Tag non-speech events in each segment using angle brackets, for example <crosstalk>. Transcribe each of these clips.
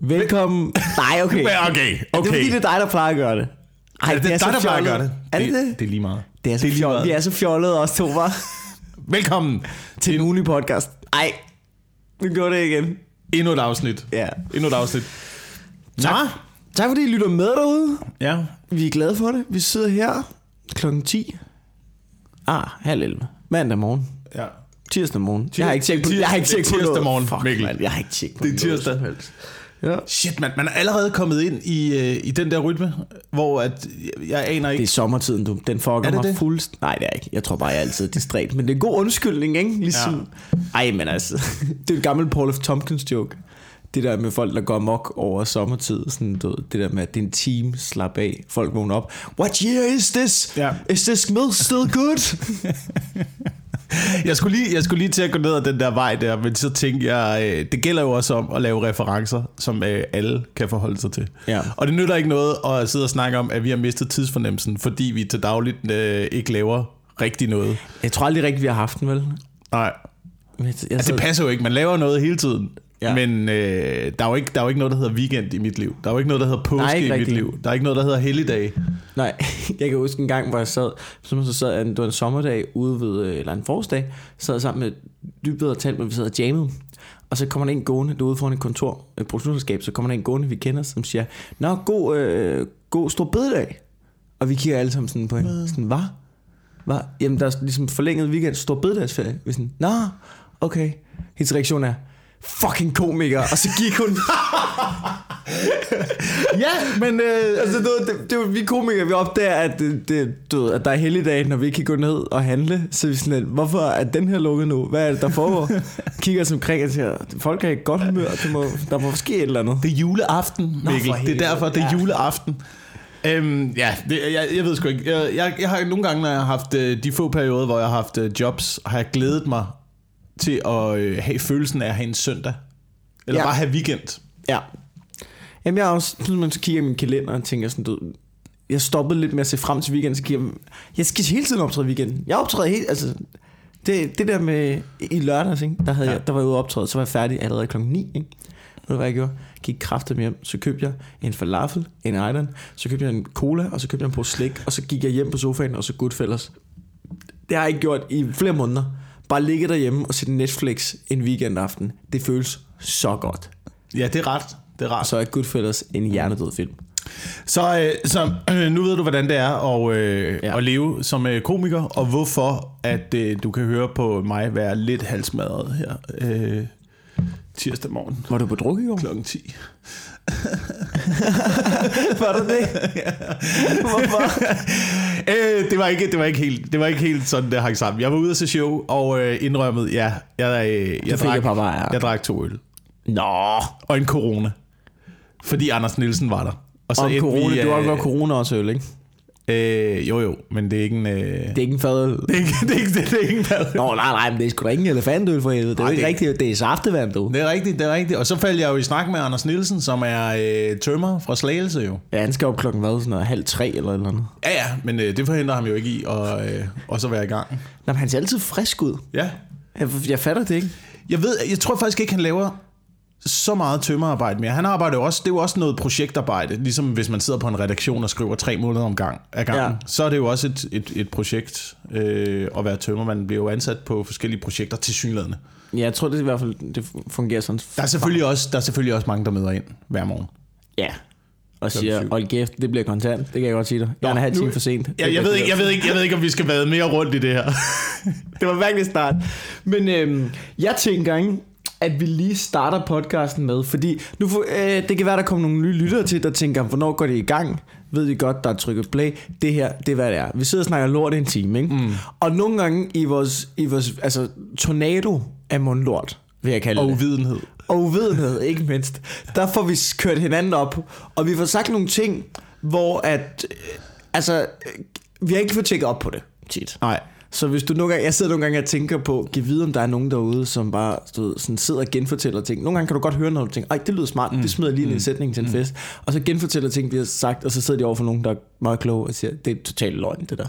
Velkommen. Nej, okay. Men okay, Det er okay. fordi, det er dig, der plejer at gøre det. Ej, Er det, det så dig, der plejer at gøre det? Er det det? Det er lige meget. Det er så det er lige fjollet. meget. Vi er så fjollede også to, var Velkommen til en ugenlig podcast. Ej, vi gør det igen. endnu et afsnit. Ja. Endnu et afsnit. Tak. Tak fordi I lytter med derude. Ja. Vi er glade for det. Vi sidder her klokken 10. Ah, halv 11. Mandag morgen. ja. Tirsdag morgen. Jeg har ikke tjekket på, jeg har ikke tjekket på tirsdag noget. morgen, Fuck, Mikkel. man, jeg har ikke tjekket på Det er noget tirsdag. helst. Ja. Shit, man, man er allerede kommet ind i, øh, i den der rytme, hvor at, jeg aner Det ikke... er sommertiden, du. Den fucker Er det mig det? fuldst... Nej, det er ikke. Jeg tror bare, jeg er altid distræt. Men det er en god undskyldning, ikke? Ligesom... Ja. Ej, men altså... <laughs> det er en gammel Paul F. Tompkins joke. Det der med folk, der går mok over sommertid. Sådan, du, det der med, at det en team, slap af. Folk vågner op. What year is this? Ja. Is this milk still good? <laughs> <laughs> Jeg skulle, lige, jeg skulle lige til at gå ned ad den der vej der, men så tænkte jeg, øh, det gælder jo også om at lave referencer, som øh, alle kan forholde sig til. Ja. Og det nytter ikke noget at sidde og snakke om, at vi har mistet tidsfornemmelsen, fordi vi til dagligt øh, ikke laver rigtig noget. jeg tror aldrig rigtigt, vi har haft den, vel? Nej, Jeg, jeg, altså, det passer jo ikke. Man laver noget hele tiden. Ja. Men øh, der, er jo ikke, der er jo ikke noget, der hedder weekend i mit liv. Der er jo ikke noget, der hedder påske Nej, i mit rigtigt. liv. Der er ikke noget, der hedder helligdag. Nej, <laughs> jeg kan huske en gang, hvor jeg sad, som så sad, det var en sommerdag ude ved, øh, eller en forårsdag, sad jeg sammen med dybet og talt, hvor vi sad og jammede. Og så kommer der en gående derude foran et kontor, et produktionsselskab, så kommer der en gående, vi kender, som siger, Nå, god, øh, god stor bededag. Og vi kigger alle sammen sådan på hende, sådan, hvad? Hvad? Jamen, der er ligesom forlænget weekend, stor bededagsferie. Vi er sådan, nå, okay. Hendes reaktion er, fucking komiker. Og så gik hun. <laughs> Ja, men... Øh, Altså, det, det, jo vi komikere, vi opdager, at, det, det, du, at der er helligdag, når vi ikke kan gå ned og handle. Så vi sådan lidt, hvorfor er den her lukket nu? Hvad er det, der foregår? <laughs> Kigger os omkring og siger, folk er i godt humør, det må, der må ske et eller andet. Det er juleaften, Mikkel. det er derfor, det er Ja. juleaften. Øhm, ja, det, jeg, jeg ved sgu ikke. Jeg, jeg, jeg har nogle gange, når jeg har haft øh, de få perioder, hvor jeg har haft øh, jobs, har jeg glædet mig til at øh, have følelsen af at have en søndag. Eller Ja. bare have weekend. Ja. Jamen, jeg er også, sådan, man så kigger i min kalender og tænker sådan, du, jeg stoppede lidt med at se frem til weekenden, så kigger jeg, jeg skal hele tiden optræde i weekenden. Jeg optræder helt, altså, det, det der med i lørdags, ikke? Der, havde ja. Jeg, der var jeg ude optræde, så var jeg færdig allerede klokken 9, ikke? Ved du hvad jeg gjorde? Gik kraftigt hjem, så købte jeg en falafel, en island, så købte jeg en cola, og så købte jeg en på slik, og så gik jeg hjem på sofaen, og så Goodfellas. Det har jeg ikke gjort i flere måneder. Bare ligge derhjemme og se Netflix en weekendaften. Det føles så godt. Ja, det er ret. Det er ret. så er Goodfellas en hjernedød film. Så, øh, så øh, nu ved du, hvordan det er at, øh, ja. at leve som øh, komiker, og hvorfor at øh, du kan høre på mig være lidt halsmadret her øh, tirsdag morgen Var du på druk i går? klokken 10. <laughs> Var du det? <laughs> Hvorfor? øh, det var ikke det var ikke helt det var ikke helt sådan det hang sammen. Jeg var ude at se show og øh, indrømmet, ja, jeg øh, jeg, fik drak, bajer. jeg drak to øl Nå. og en corona. Fordi Anders Nielsen var der. Og Og endte corona, vi, du har øh, godt corona også øl, ikke? Øh, jo jo, men det er ikke en... Øh, Det er ikke en fadøl. <laughs> det er ikke, det er ikke, det er ikke en Nå, nej, nej, men det er sgu da ikke en elefantøl for helvede. Det er jo ikke det- rigtigt. Det er saftevand, du. Det er rigtigt, det er rigtigt. Og så faldt jeg jo i snak med Anders Nielsen, som er øh, tømmer fra Slagelse jo. Ja, han skal op klokken hvad, sådan noget, halv tre eller eller andet. Ja, ja, men øh, det forhindrer ham jo ikke i at øh, også at være i gang. Nå, men han ser altid frisk ud. Ja. Jeg, jeg fatter det ikke. Jeg ved, jeg tror faktisk ikke, han laver så meget tømmerarbejde mere. Han arbejder jo også, det er jo også noget projektarbejde, ligesom hvis man sidder på en redaktion og skriver tre måneder om gang, af gangen. Ja. Så er det jo også et, et, et projekt øh, at være tømmer. Man bliver jo ansat på forskellige projekter til synlædende. Ja, jeg tror det i hvert fald, det fungerer sådan. Der er, selvfølgelig også, der er selvfølgelig også mange, der møder ind hver morgen. Ja. Og siger, hold kæft, det bliver kontant. Det kan jeg godt sige dig. Jeg er en halv time for sent. Ja, jeg, ved ikke, jeg, ved ikke, jeg ved ikke, om vi skal være mere rundt i det her. <laughs> Det var virkelig start. Men øhm, jeg tænker ikke, at vi lige starter podcasten med, fordi nu får, øh, det kan være, der kommer nogle nye lyttere til, der tænker, hvornår går det i gang? Ved I godt, der er trykket play. Det her, det er hvad det er. Vi sidder og snakker lort i en time, ikke? Mm. Og nogle gange i vores, i vores altså, tornado af mundlort, vil jeg kalde Og det uvidenhed. og uvidenhed, ikke mindst. Der får vi kørt hinanden op, og vi får sagt nogle ting, hvor at, øh, altså, øh, vi har ikke fået tjekket op på det tit. Nej. Så hvis du nogle gange, jeg sidder nogle gange og tænker på, giv vide, om der er nogen derude, som bare du ved, sådan sidder og genfortæller ting. Nogle gange kan du godt høre, når du tænker, ej, det lyder smart, mm. det smider lige mm. en sætning til en fest. Og så genfortæller ting, vi har sagt, og så sidder de over for nogen, der er meget kloge og siger, det er totalt løgn, det der.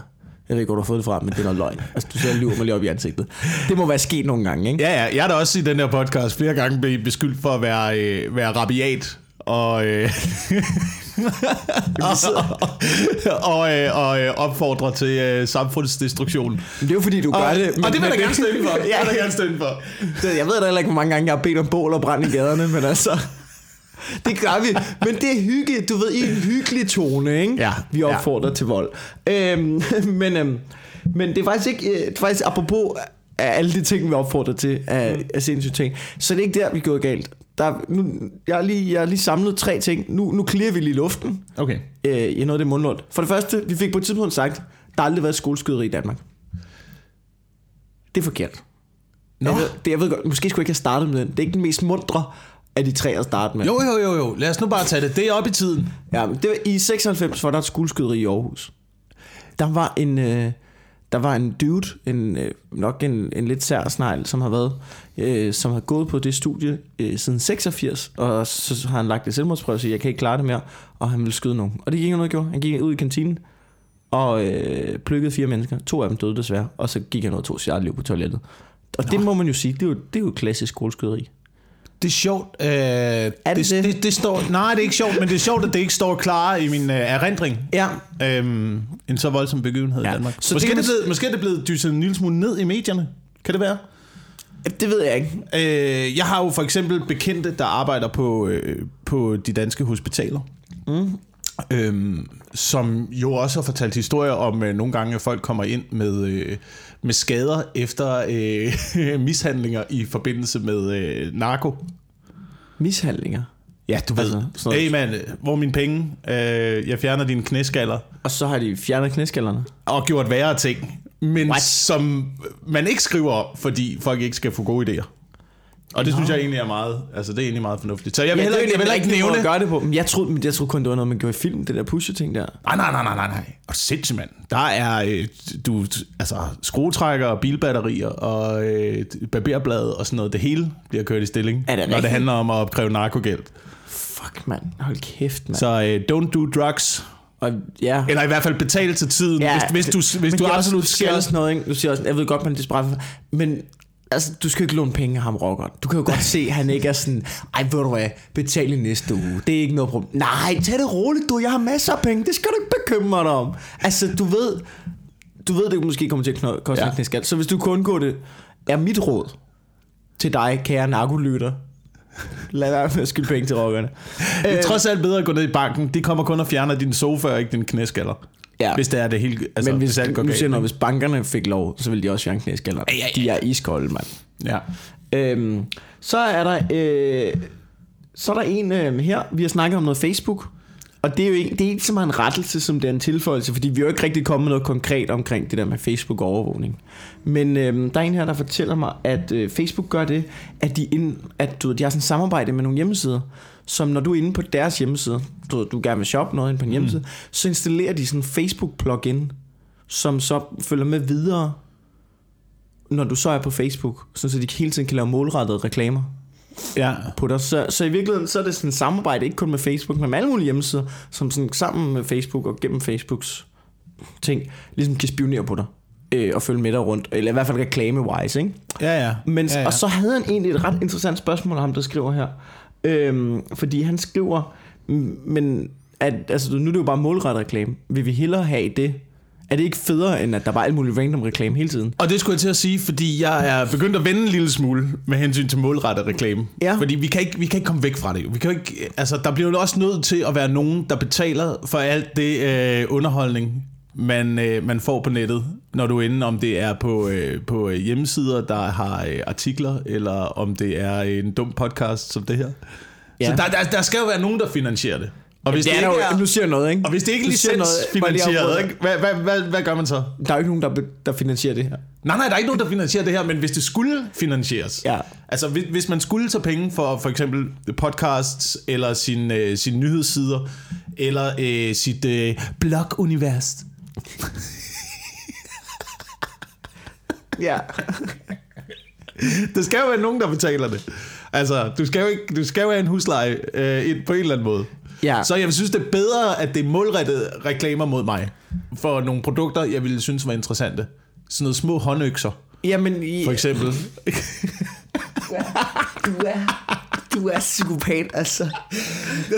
Jeg ved ikke, hvor du har fået det fra, men det er noget løgn. Altså, du og lyver mig lige op i ansigtet. Det må være sket nogle gange, ikke? Ja, ja, jeg er da også i den her podcast flere gange blevet beskyldt for at være, øh, være rabiat og, øh, <laughs> og, og, øh, og øh, opfordrer til øh, samfundsdestruktion. Men det er jo fordi, du gør Og, det. og <laughs> det vil jeg gerne støtte for. Det ja, vil jeg gerne støtte for. jeg ved da heller ikke, hvor mange gange jeg har bedt om bål og brand i gaderne, men altså... Det gør vi. Men det er hygge, du ved, i en hyggelig tone, ikke? Ja. Vi opfordrer ja. til vold. Øhm, <laughs> men, øhm, men det er faktisk ikke... øh, Det er faktisk apropos af alle de ting, vi opfordrer til af, mm. af sindssyge ting. Så det er ikke der, vi gået galt. Der, er- nu, jeg, har lige, jeg har lige samlet tre ting. Nu, nu clear vi lige luften Okay. øh, i noget af det mundlort. For det første, vi fik på et tidspunkt sagt, der har aldrig været skoleskyderi i Danmark. Det er forkert. Nå. Jeg ved, det, jeg ved godt, måske skulle jeg ikke have startet med den. Det er ikke den mest mundre af de tre at starte med. Jo, jo, jo, jo. Lad os nu bare tage det. Det er op i tiden. Ja, men det var, I 96 var der et skoleskyderi i Aarhus. Der var en, øh, der var en dude, en, øh, nok en, en lidt sær snegl, som har været, øh, som har gået på det studie øh, siden 86, og så har han lagt et selvmordsprøve og siger, jeg kan ikke klare det mere, og han ville skyde nogen. Og det gik han ud og gjorde. Han gik ud i kantinen, og øh, plukkede fire mennesker. To af dem døde desværre, og så gik han ud og tog sit eget liv på toilettet. Og det må man jo sige, det er jo, det er jo klassisk skoleskyderi. Det er sjovt. Øh, er det det, det? det? det? står, nej, det er ikke sjovt, men det er sjovt, at det ikke står klar i min øh, erindring. Ja, Øhm, en så voldsom begivenhed Ja. i Danmark. Så måske, det er det blevet, måske er det blevet dyset en lille smule ned i medierne. Kan det være? det ved jeg ikke. Øh, jeg har jo for eksempel bekendte, der arbejder på, øh, på de danske hospitaler. Mm. Øhm, som jo også har fortalt historier om øh, nogle gange, at folk kommer ind med, øh, med skader efter øh, <laughs> mishandlinger i forbindelse med øh, narko. Mishandlinger. Ja, du ved. Altså, sådan hey mand, hvor er mine penge? Øh, jeg fjerner dine knæskaller. Og så har de fjernet knæskallerne. Og gjort værre ting. Men What? som man ikke skriver om, fordi folk ikke skal få gode idéer. Og det synes jeg egentlig er meget, altså det er egentlig meget fornuftigt. Så jeg vil Ja, heller, det jeg vil ikke nævne... at gøre det på. Men jeg troede, men jeg troede kun, det var noget, man gjorde i film, det der pushe-ting der. Nej, nej, nej, nej, nej, nej. Og sindssygt, mand. Der er, øh, du, altså, skruetrækker, bilbatterier og øh, barberblade og sådan noget. Det hele bliver kørt i stilling, Er det når det rigtigt? handler om at opkræve narkogæld. Fuck, mand. Hold kæft, mand. Så øh, don't do drugs. Og, ja. Eller i hvert fald betale til tiden, ja, hvis, hvis du, hvis du absolut også, skal også noget, ikke? Du siger også, jeg ved godt, man er desperat, men altså, du skal jo ikke låne penge af ham, rockeren. Du kan jo godt se, at han ikke er sådan, ej, ved du hvad, betal i næste uge. Det er ikke noget problem. Nej, tag det roligt, du. Jeg har masser af penge. Det skal du ikke bekymre dig om. Altså, du ved, du ved, det måske kommer til at koste Ja. en knæskat. Så hvis du kun undgå det, er mit råd til dig, kære narkolytter. Lad være med at skylde penge til rockerne. Det er trods alt bedre at gå ned i banken. De kommer kun og fjerner din sofa og ikke din knæskaller. Ja. Hvis det er det hele... Altså, Men hvis, alt går nu siger ikke? hvis bankerne fik lov, så ville de også fjerne knæskaller. Ja, ja, ja. De er iskolde, mand. Ja. Øhm, så er der øh, så er der en øh, her, vi har snakket om noget Facebook. Og det er jo ikke, det er ikke så meget en rettelse, som det er en tilføjelse, fordi vi er jo ikke rigtig kommet med noget konkret omkring det der med Facebook-overvågning. Men øh, der er en her, der fortæller mig, at øh, Facebook gør det, at de, ind, at, du, de har sådan et samarbejde med nogle hjemmesider, som når du er inde på deres hjemmeside, du, du gerne vil shoppe noget inde på en hjemmeside, mm. så installerer de sådan en Facebook-plugin, som så følger med videre, når du så er på Facebook, så så de hele tiden kan lave målrettede reklamer ja. på dig. Så, så i virkeligheden så er det sådan et samarbejde, ikke kun med Facebook, men med alle mulige hjemmesider, som sådan sammen med Facebook og gennem Facebooks ting, ligesom kan spionere på dig øh, og følge med dig rundt, eller i hvert fald reklame-wise, ikke? Ja, ja. Men, ja, ja. Og så havde han egentlig et ret interessant spørgsmål, ham der skriver her. Øhm, fordi han skriver, "M- men at, altså, nu er det jo bare målrettet reklame. Vil vi hellere have det? Er det ikke federe, end at der er alt muligt random reklame hele tiden? Og det skulle jeg til at sige, fordi jeg er begyndt at vende en lille smule med hensyn til målrettet reklame. Ja. Fordi vi kan, ikke, vi kan ikke komme væk fra det. Vi kan ikke, altså, der bliver jo også nødt til at være nogen, der betaler for alt det øh, underholdning, man, øh, man får på nettet, når du er inde, om det er på, øh, på hjemmesider, der har øh, artikler, eller om det er en dum podcast som det her. Ja. Så der, der, der skal jo være nogen, der finansierer det. Og hvis det det, er ikke der jo, er, nu siger jeg noget, ikke? og hvis det ikke er licensfinansieret, ikke? Hvad, hvad, hvad, hvad gør man så? Der er jo ikke nogen, der, der finansierer det her. Nej, nej, der er ikke nogen, der finansierer det her, men hvis det skulle finansieres, Ja. altså hvis, hvis man skulle tage penge for for eksempel podcasts, eller sin, øh, sin nyhedssider, eller øh, sit øh, blog-univers, <laughs> Ja. der skal jo være nogen, der betaler det. Altså, du skal jo, ikke, du skal jo have en husleje øh, på en eller anden måde. Ja. Så jeg synes, det er bedre, at det er målrettede reklamer mod mig, for nogle produkter, jeg ville synes var interessante. Sådan noget små håndøkser, Jamen, i, for eksempel. <laughs> Du er psykopat, altså.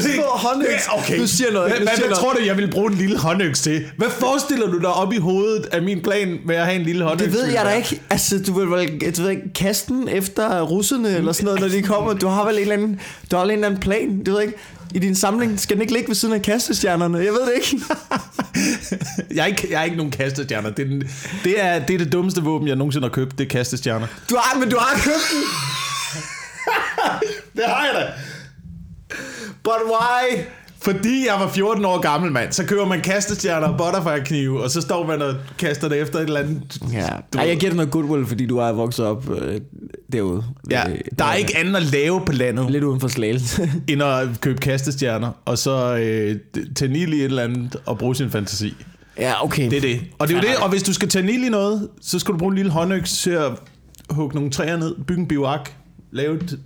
Små håndøks. Okay. Du siger noget, Hvad, du hvad, tror du, jeg vil bruge en lille håndøks til? Hvad forestiller du dig op i hovedet af min plan med at have en lille håndøks? Det ved jeg da ikke. Altså, du vil vel du ved ikke, kaste den efter russerne eller sådan noget, når de kommer. Du har vel en eller anden, du har vel en eller anden plan, du ved ikke. I din samling skal den ikke ligge ved siden af kastestjernerne. Jeg ved det ikke. <laughs> Jeg er ikke, jeg er ikke nogen kastestjerner. Det er, den, det, er, det er det dummeste våben, jeg nogensinde har købt. Det er kastestjerner. Du har, men du har købt den. <laughs> Det har jeg da. But why? Fordi jeg var 14 år gammel, mand, så køber man kastestjerner og butterfly-knive, og så står man og kaster det efter et eller andet... Ja. Du Ej, jeg giver dig noget goodwill, fordi du er vokset op øh, derude. Ja, Øh, der er ikke andet at lave på landet, Lidt uden for slagelse. <laughs> end at købe kastestjerner, og så øh, ild i et eller andet og bruge sin fantasi. ja, okay. Det er det. Og det er jo det, og hvis du skal ild i noget, så skal du bruge en lille håndøks til at hugge nogle træer ned, bygge en bivak, lave et...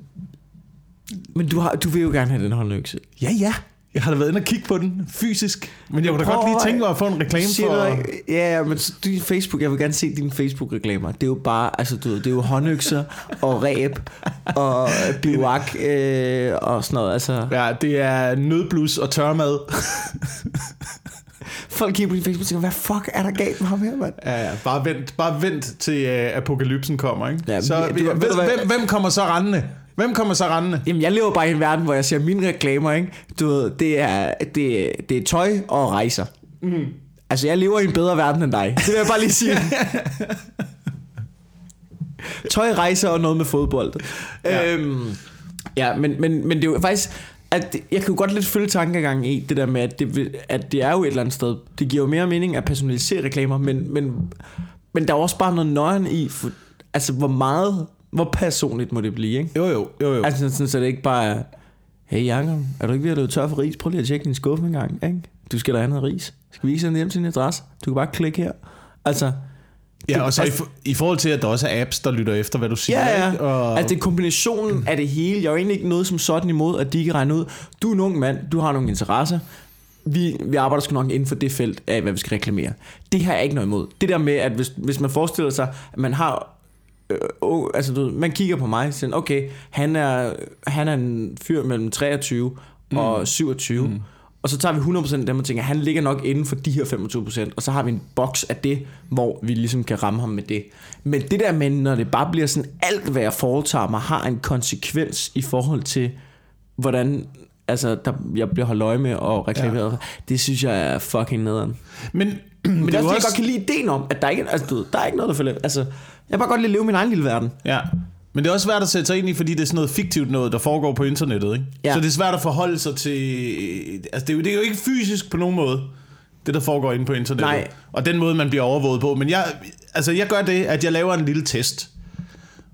Men du, har, du vil jo gerne have den håndøkse. Ja, ja. Jeg har da været inde og kigge på den fysisk, men jeg kunne da godt lige tænke mig at få en reklame for... ikke? Ja, ja, men din Facebook, jeg vil gerne se dine Facebook-reklamer. Det er jo bare, altså du ved, det er jo håndøkser og ræb og bivak øh, og sådan noget. Altså, Ja, det er nødblus og tørmad. folk kigger på din Facebook og tænker, hvad fuck er der galt med ham her, mand? Ja, ja, bare vent, bare vent til uh, apokalypsen kommer, ikke? Ja, så, du- hvem, ved hvem, hvem kommer så rendende? Hvem kommer så rendende? Jamen, jeg lever bare i en verden, hvor jeg ser mine reklamer, ikke? Du ved, det er, det, det er tøj og rejser. Mm. Altså, jeg lever i en bedre verden end dig. Det vil jeg bare lige sige. <laughs> tøj, rejser og noget med fodbold. Ja. Ja, øhm, ja men, men, men det er jo faktisk... At jeg kan jo godt lidt følge tankegangen i det der med, at det, at det er jo et eller andet sted. Det giver jo mere mening at personalisere reklamer, men, men, men der er også bare noget nøjen i, for, altså hvor meget, hvor personligt må det blive, ikke? Jo, jo, jo, jo. Altså sådan, så det ikke bare er, hey Jacob, er du ikke ved at løbe tør for ris? Prøv lige at tjekke din skuffe en gang, ikke? Du skal da have noget ris. Skal vi ikke sende hjem til din adresse? Du kan bare klikke her. Altså, ja, og så i, altså- for- i forhold til, at der også er apps, der lytter efter, hvad du siger, ja, ja. ikke? Og, Altså det er kombinationen af det hele. Jeg er jo egentlig ikke noget som sådan imod, at de kan regne ud. Du er en ung mand, du har nogle interesser. Vi, vi arbejder sgu nok inden for det felt af, hvad vi skal reklamere. Det har jeg ikke noget imod. Det der med, at hvis, hvis man forestiller sig, at man har øh, oh, altså du, man kigger på mig og siger, okay, han er, han er en fyr mellem 23 mm. og 27, mm. og så tager vi 100% af dem og tænker, han ligger nok inden for de her 25%, og så har vi en boks af det, hvor vi ligesom kan ramme ham med det. Men det der med, når det bare bliver sådan, alt hvad jeg foretager mig, har en konsekvens i forhold til, hvordan altså, der, jeg bliver holdt øje med og reklameret, ja. det synes jeg er fucking nederen. Men, <clears throat> Men det er også, fordi jeg godt kan lide ideen om, at der ikke, altså, du der er ikke noget, der følger. Altså, jeg kan bare godt lide at leve min egen lille verden. Ja. Men det er også svært at sætte sig ind i, fordi det er sådan noget fiktivt noget, der foregår på internettet. Ikke? Ja. Så det er svært at forholde sig til... Altså, det er, jo, det er jo ikke fysisk på nogen måde, det der foregår inde på internettet. Nej. Og den måde, man bliver overvåget på. Men jeg, altså, jeg gør det, at jeg laver en lille test.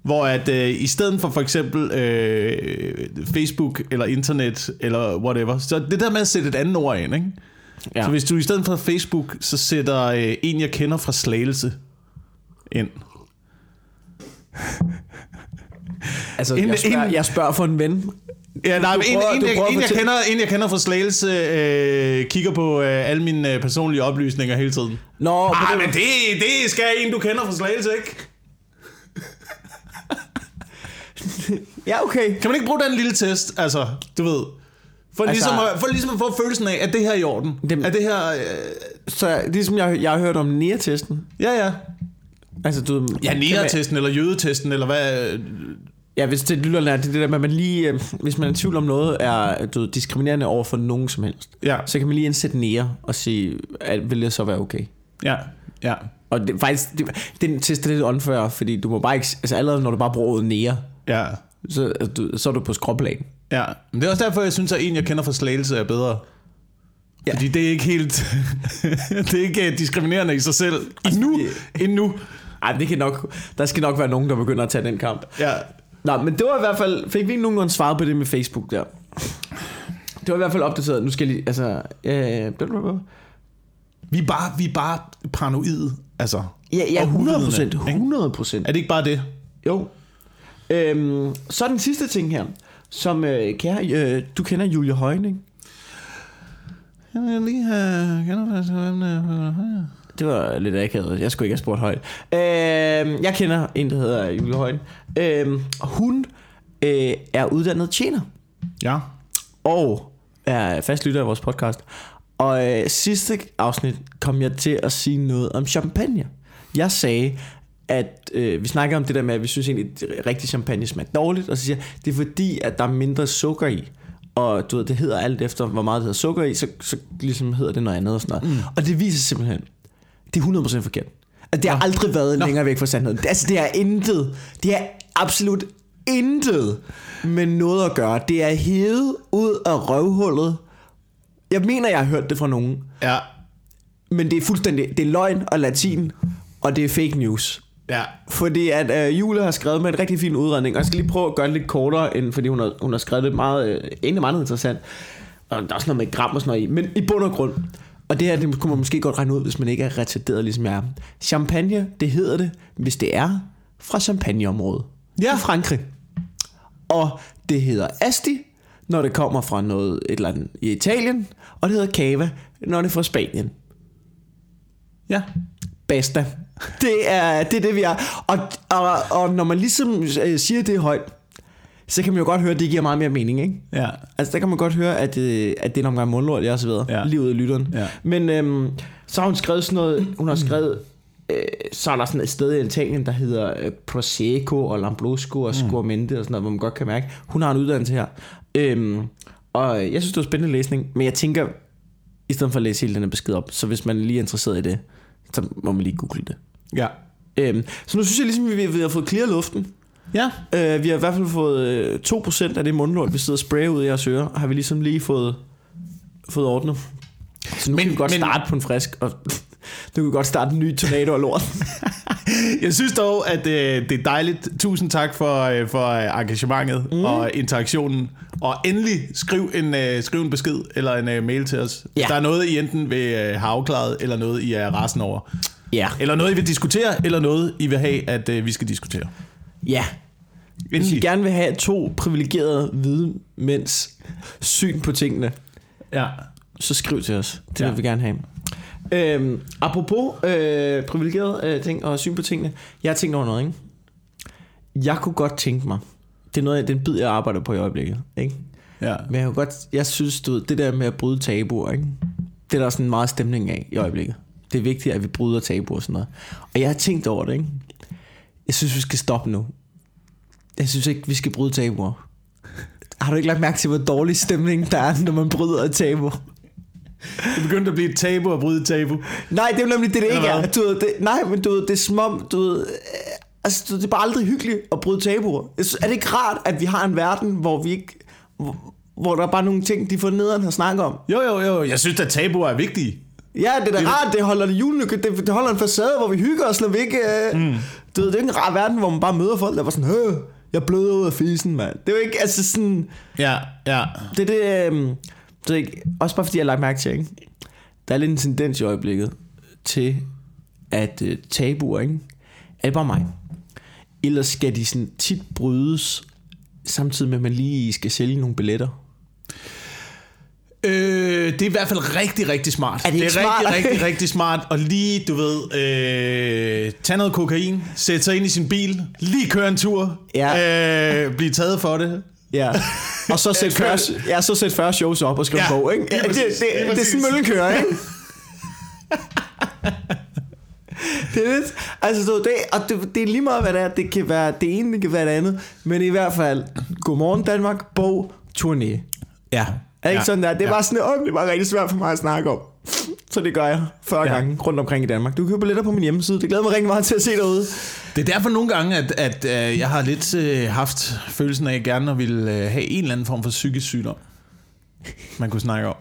Hvor at øh, i stedet for for eksempel øh, Facebook eller internet eller whatever, så det der med at sætte et andet ord ind, ikke? Ja. Så hvis du i stedet for Facebook, så sætter øh, en, jeg kender fra Slagelse ind. <laughs> Altså, En- jeg, spørger, en- jeg spørger for en ven. Ja, nej, Du en, prøver- en, en, at en, jeg kender, en, jeg kender fra Slagelse, øh, kigger på øh, alle mine øh, personlige oplysninger hele tiden. Nå, Ah, men det, det skal en, du kender fra Slagelse, ikke? <laughs> Ja, okay. Kan man ikke bruge den lille test, altså, du ved, for, Altså- ligesom, at, for ligesom at få følelsen af, at det her er i orden. Dem- Er det her... Øh, Så ligesom jeg, jeg har hørt om NIA-testen. ja, ja. Altså, du, Ja, Nera-testen eller jødetesten, eller hvad... Ja, hvis det lytter det er det der med, at man lige, øh, hvis man er i tvivl om noget er du diskriminerende over for nogen som helst, Ja, så kan man lige indsætte nære og sige, at vil det så være okay? ja, ja. Og det, faktisk, det, den test er lidt unfair, fordi du må bare ikke, altså allerede når du bare bruger ordet nære, Ja, så, altså, du, så er du på skråplan. ja. Men det er også derfor, jeg synes, at en, jeg kender fra Slagelse, er bedre. Ja. Fordi det er ikke helt... <laughs> det er ikke øh, diskriminerende i sig selv. Endnu. Endnu. Ej, det kan nok, der skal nok være nogen, der begynder at tage den kamp. Ja. Nå, men det var i hvert fald, fik vi ikke nogenlunde svaret på det med Facebook der. Det var i hvert fald opdateret. Nu skal jeg lige, altså... Øh. Vi er bare, vi er bare paranoide. Altså. ja, ja, Og 100 uvidende, procent. ikke? 100 procent. Er det ikke bare det? Jo. Øhm, så den sidste ting her, som øh, kære, øh, du kender Julie Højning. Jeg vil lige have... Kender Det var lidt akavet. Jeg skulle ikke have spurgt højt. Øhm, jeg kender en, der hedder Julie Højning. Øhm, hun øh, er uddannet tjener. Ja. Og er fast lytter af vores podcast. Og øh, sidste afsnit kom jeg til at sige noget om champagne. Jeg sagde, at øh, vi snakker om det der med, at vi synes egentlig, at rigtig champagne smager dårligt. Og så siger det er fordi, at der er mindre sukker i. Og du ved, det hedder alt efter, hvor meget det hedder sukker i, så, så ligesom hedder det noget andet og sådan noget. Mm. Og det viser simpelthen, det er 100% forkert. At det har aldrig været Nå. længere væk fra sandheden. Det- Altså, det er intet. Det er absolut intet med noget at gøre. Det er hævet ud af røvhullet. Jeg mener, jeg har hørt det fra nogen. Ja. Men det er fuldstændig, det er løgn og latin, og det er fake news. Ja. Fordi at øh, Jule har skrevet med en rigtig fin udredning, og jeg skal lige prøve at gøre det lidt kortere, end, fordi hun har, hun har skrevet det meget, øh, egentlig meget interessant. Og der er også noget med gram og sådan noget i. Men i bund og grund, og det her det kunne man måske godt regne ud, hvis man ikke er retarderet ligesom jeg er. Champagne, det hedder det, hvis det er fra champagneområdet. Ja. I Frankrig. Og det hedder Asti, når det kommer fra noget et eller andet i Italien. Og det hedder Cava, når det er fra Spanien. Ja. Basta. <laughs> Det er det, er det vi er. Og, og, og når man ligesom øh, siger det højt, så kan man jo godt høre, at det giver meget mere mening, ikke? Ja. Altså der kan man godt høre, at, øh, at det er en omgang mundlort, jeg og så videre. Ja. Lige ud af lytteren. Ja. Men øhm, så har hun skrevet sådan noget, hun har skrevet, øh, så er der sådan et sted i Italien, der hedder øh, Prosecco og Lambrusco og Scormente og sådan noget, hvor man godt kan mærke, hun har en uddannelse her. Øhm, og jeg synes, det var spændende læsning, men jeg tænker, i stedet for at læse hele den her besked op, så hvis man lige er interesseret i det, så må man lige google det. Ja. Øhm, så nu synes jeg ligesom, vi, vi har fået clear luften. Ja. Øh, vi har i hvert fald fået øh, 2% af det mundlort, vi sidder og sprayer ud i jeres ører, har vi ligesom lige fået, fået ordnet. Så nu men, kan vi godt men- starte på en frisk, og <laughs> nu kan vi godt starte en ny tornado og lort. <laughs> Jeg synes dog, at øh, det er dejligt. Tusind tak for, øh, for øh, engagementet mm. og interaktionen. Og endelig skriv en, øh, skriv en besked eller en øh, mail til os. Hvis Ja. der er noget, I enten vil øh, have afklaret, eller noget, I er rasen over. Ja. Eller noget, I vil diskutere, eller noget, I vil have, at øh, vi skal diskutere. Ja. Hvis I Endelig. gerne vil have to privilegerede hvide mænds syn på tingene, Ja. så skriv til os. Det Ja. vil vi gerne have. Øhm, apropos øh, privilegerede øh, ting og syn på tingene. Jeg har tænkt over noget, ikke? Jeg kunne godt tænke mig, det er noget, det er en bid, jeg arbejder på i øjeblikket, ikke? Ja. Men jeg, kunne godt, jeg synes, du det der med at bryde tabuer, ikke? det er der sådan meget stemning af i øjeblikket. Det er vigtigt, at vi bryder tabuer og sådan noget. Og jeg har tænkt over det, ikke? Jeg synes, vi skal stoppe nu. Jeg synes ikke, vi skal bryde tabuer. Har du ikke lagt mærke til, hvor dårlig stemning der er, når man bryder et tabu? Det begyndte at blive et tabu at bryde tabu. Nej, det er nemlig det, det ikke er. Du ved, det, nej, men du ved, det er som om, du ved, øh, altså, du ved, det er bare aldrig hyggeligt at bryde tabuer. Er det ikke rart, at vi har en verden, hvor vi ikke, hvor, hvor der er bare nogle ting, de får nederen at snakke om? Jo, jo, jo. Jeg synes, at tabuer er vigtige. Ja, det er da Det- rart, det holder julen, det, det holder en facade, hvor vi hygger os, når vi ikke... Øh, mm. Du ved, det er ikke en rar verden, hvor man bare møder folk, der var sådan, Hø, jeg bløder ud af fisen, mand. Det er jo ikke, altså sådan... Ja, ja. Det er det, øh, det er ikke, også bare fordi jeg har lagt mærke til, ikke? Der er lidt en tendens i øjeblikket til, at øh, tabuer, ikke? Er det bare mig? Ellers skal de sådan tit brydes, samtidig med, at man lige skal sælge nogle billetter. Øh, det er i hvert fald rigtig, rigtig smart. Er det det er smart? rigtig, rigtig, <laughs> rigtig smart. Og lige, du ved, øh, tage noget kokain, sætte sig ind i sin bil, lige køre en tur, Ja. øh, blive taget for det. Ja. Og så <laughs> sæt Før- 40, ja, så sæt 40 shows op og skrive Ja, bog, ikke? Ja, det, det, lige det, det er sådan møllen kører, ikke? <laughs> det er lidt, altså ved, det, og det, det er lige meget, hvad det er. Det kan være det ene, det kan være det andet. Men i hvert fald, Godmorgen Danmark, bog, turné. Ja. Er ikke ja. sådan der? Det er ja. sådan, åh, det bare rigtig svært for mig at snakke om. Så det gør jeg 40 Ja. gange rundt omkring i Danmark. Du kan købe billetter på min hjemmeside. Det glæder mig rigtig meget til at se derude. Det er derfor nogle gange, at, at øh, jeg har lidt øh, haft følelsen af, at jeg gerne ville øh, have en eller anden form for psykisk sygdom, man kunne snakke om.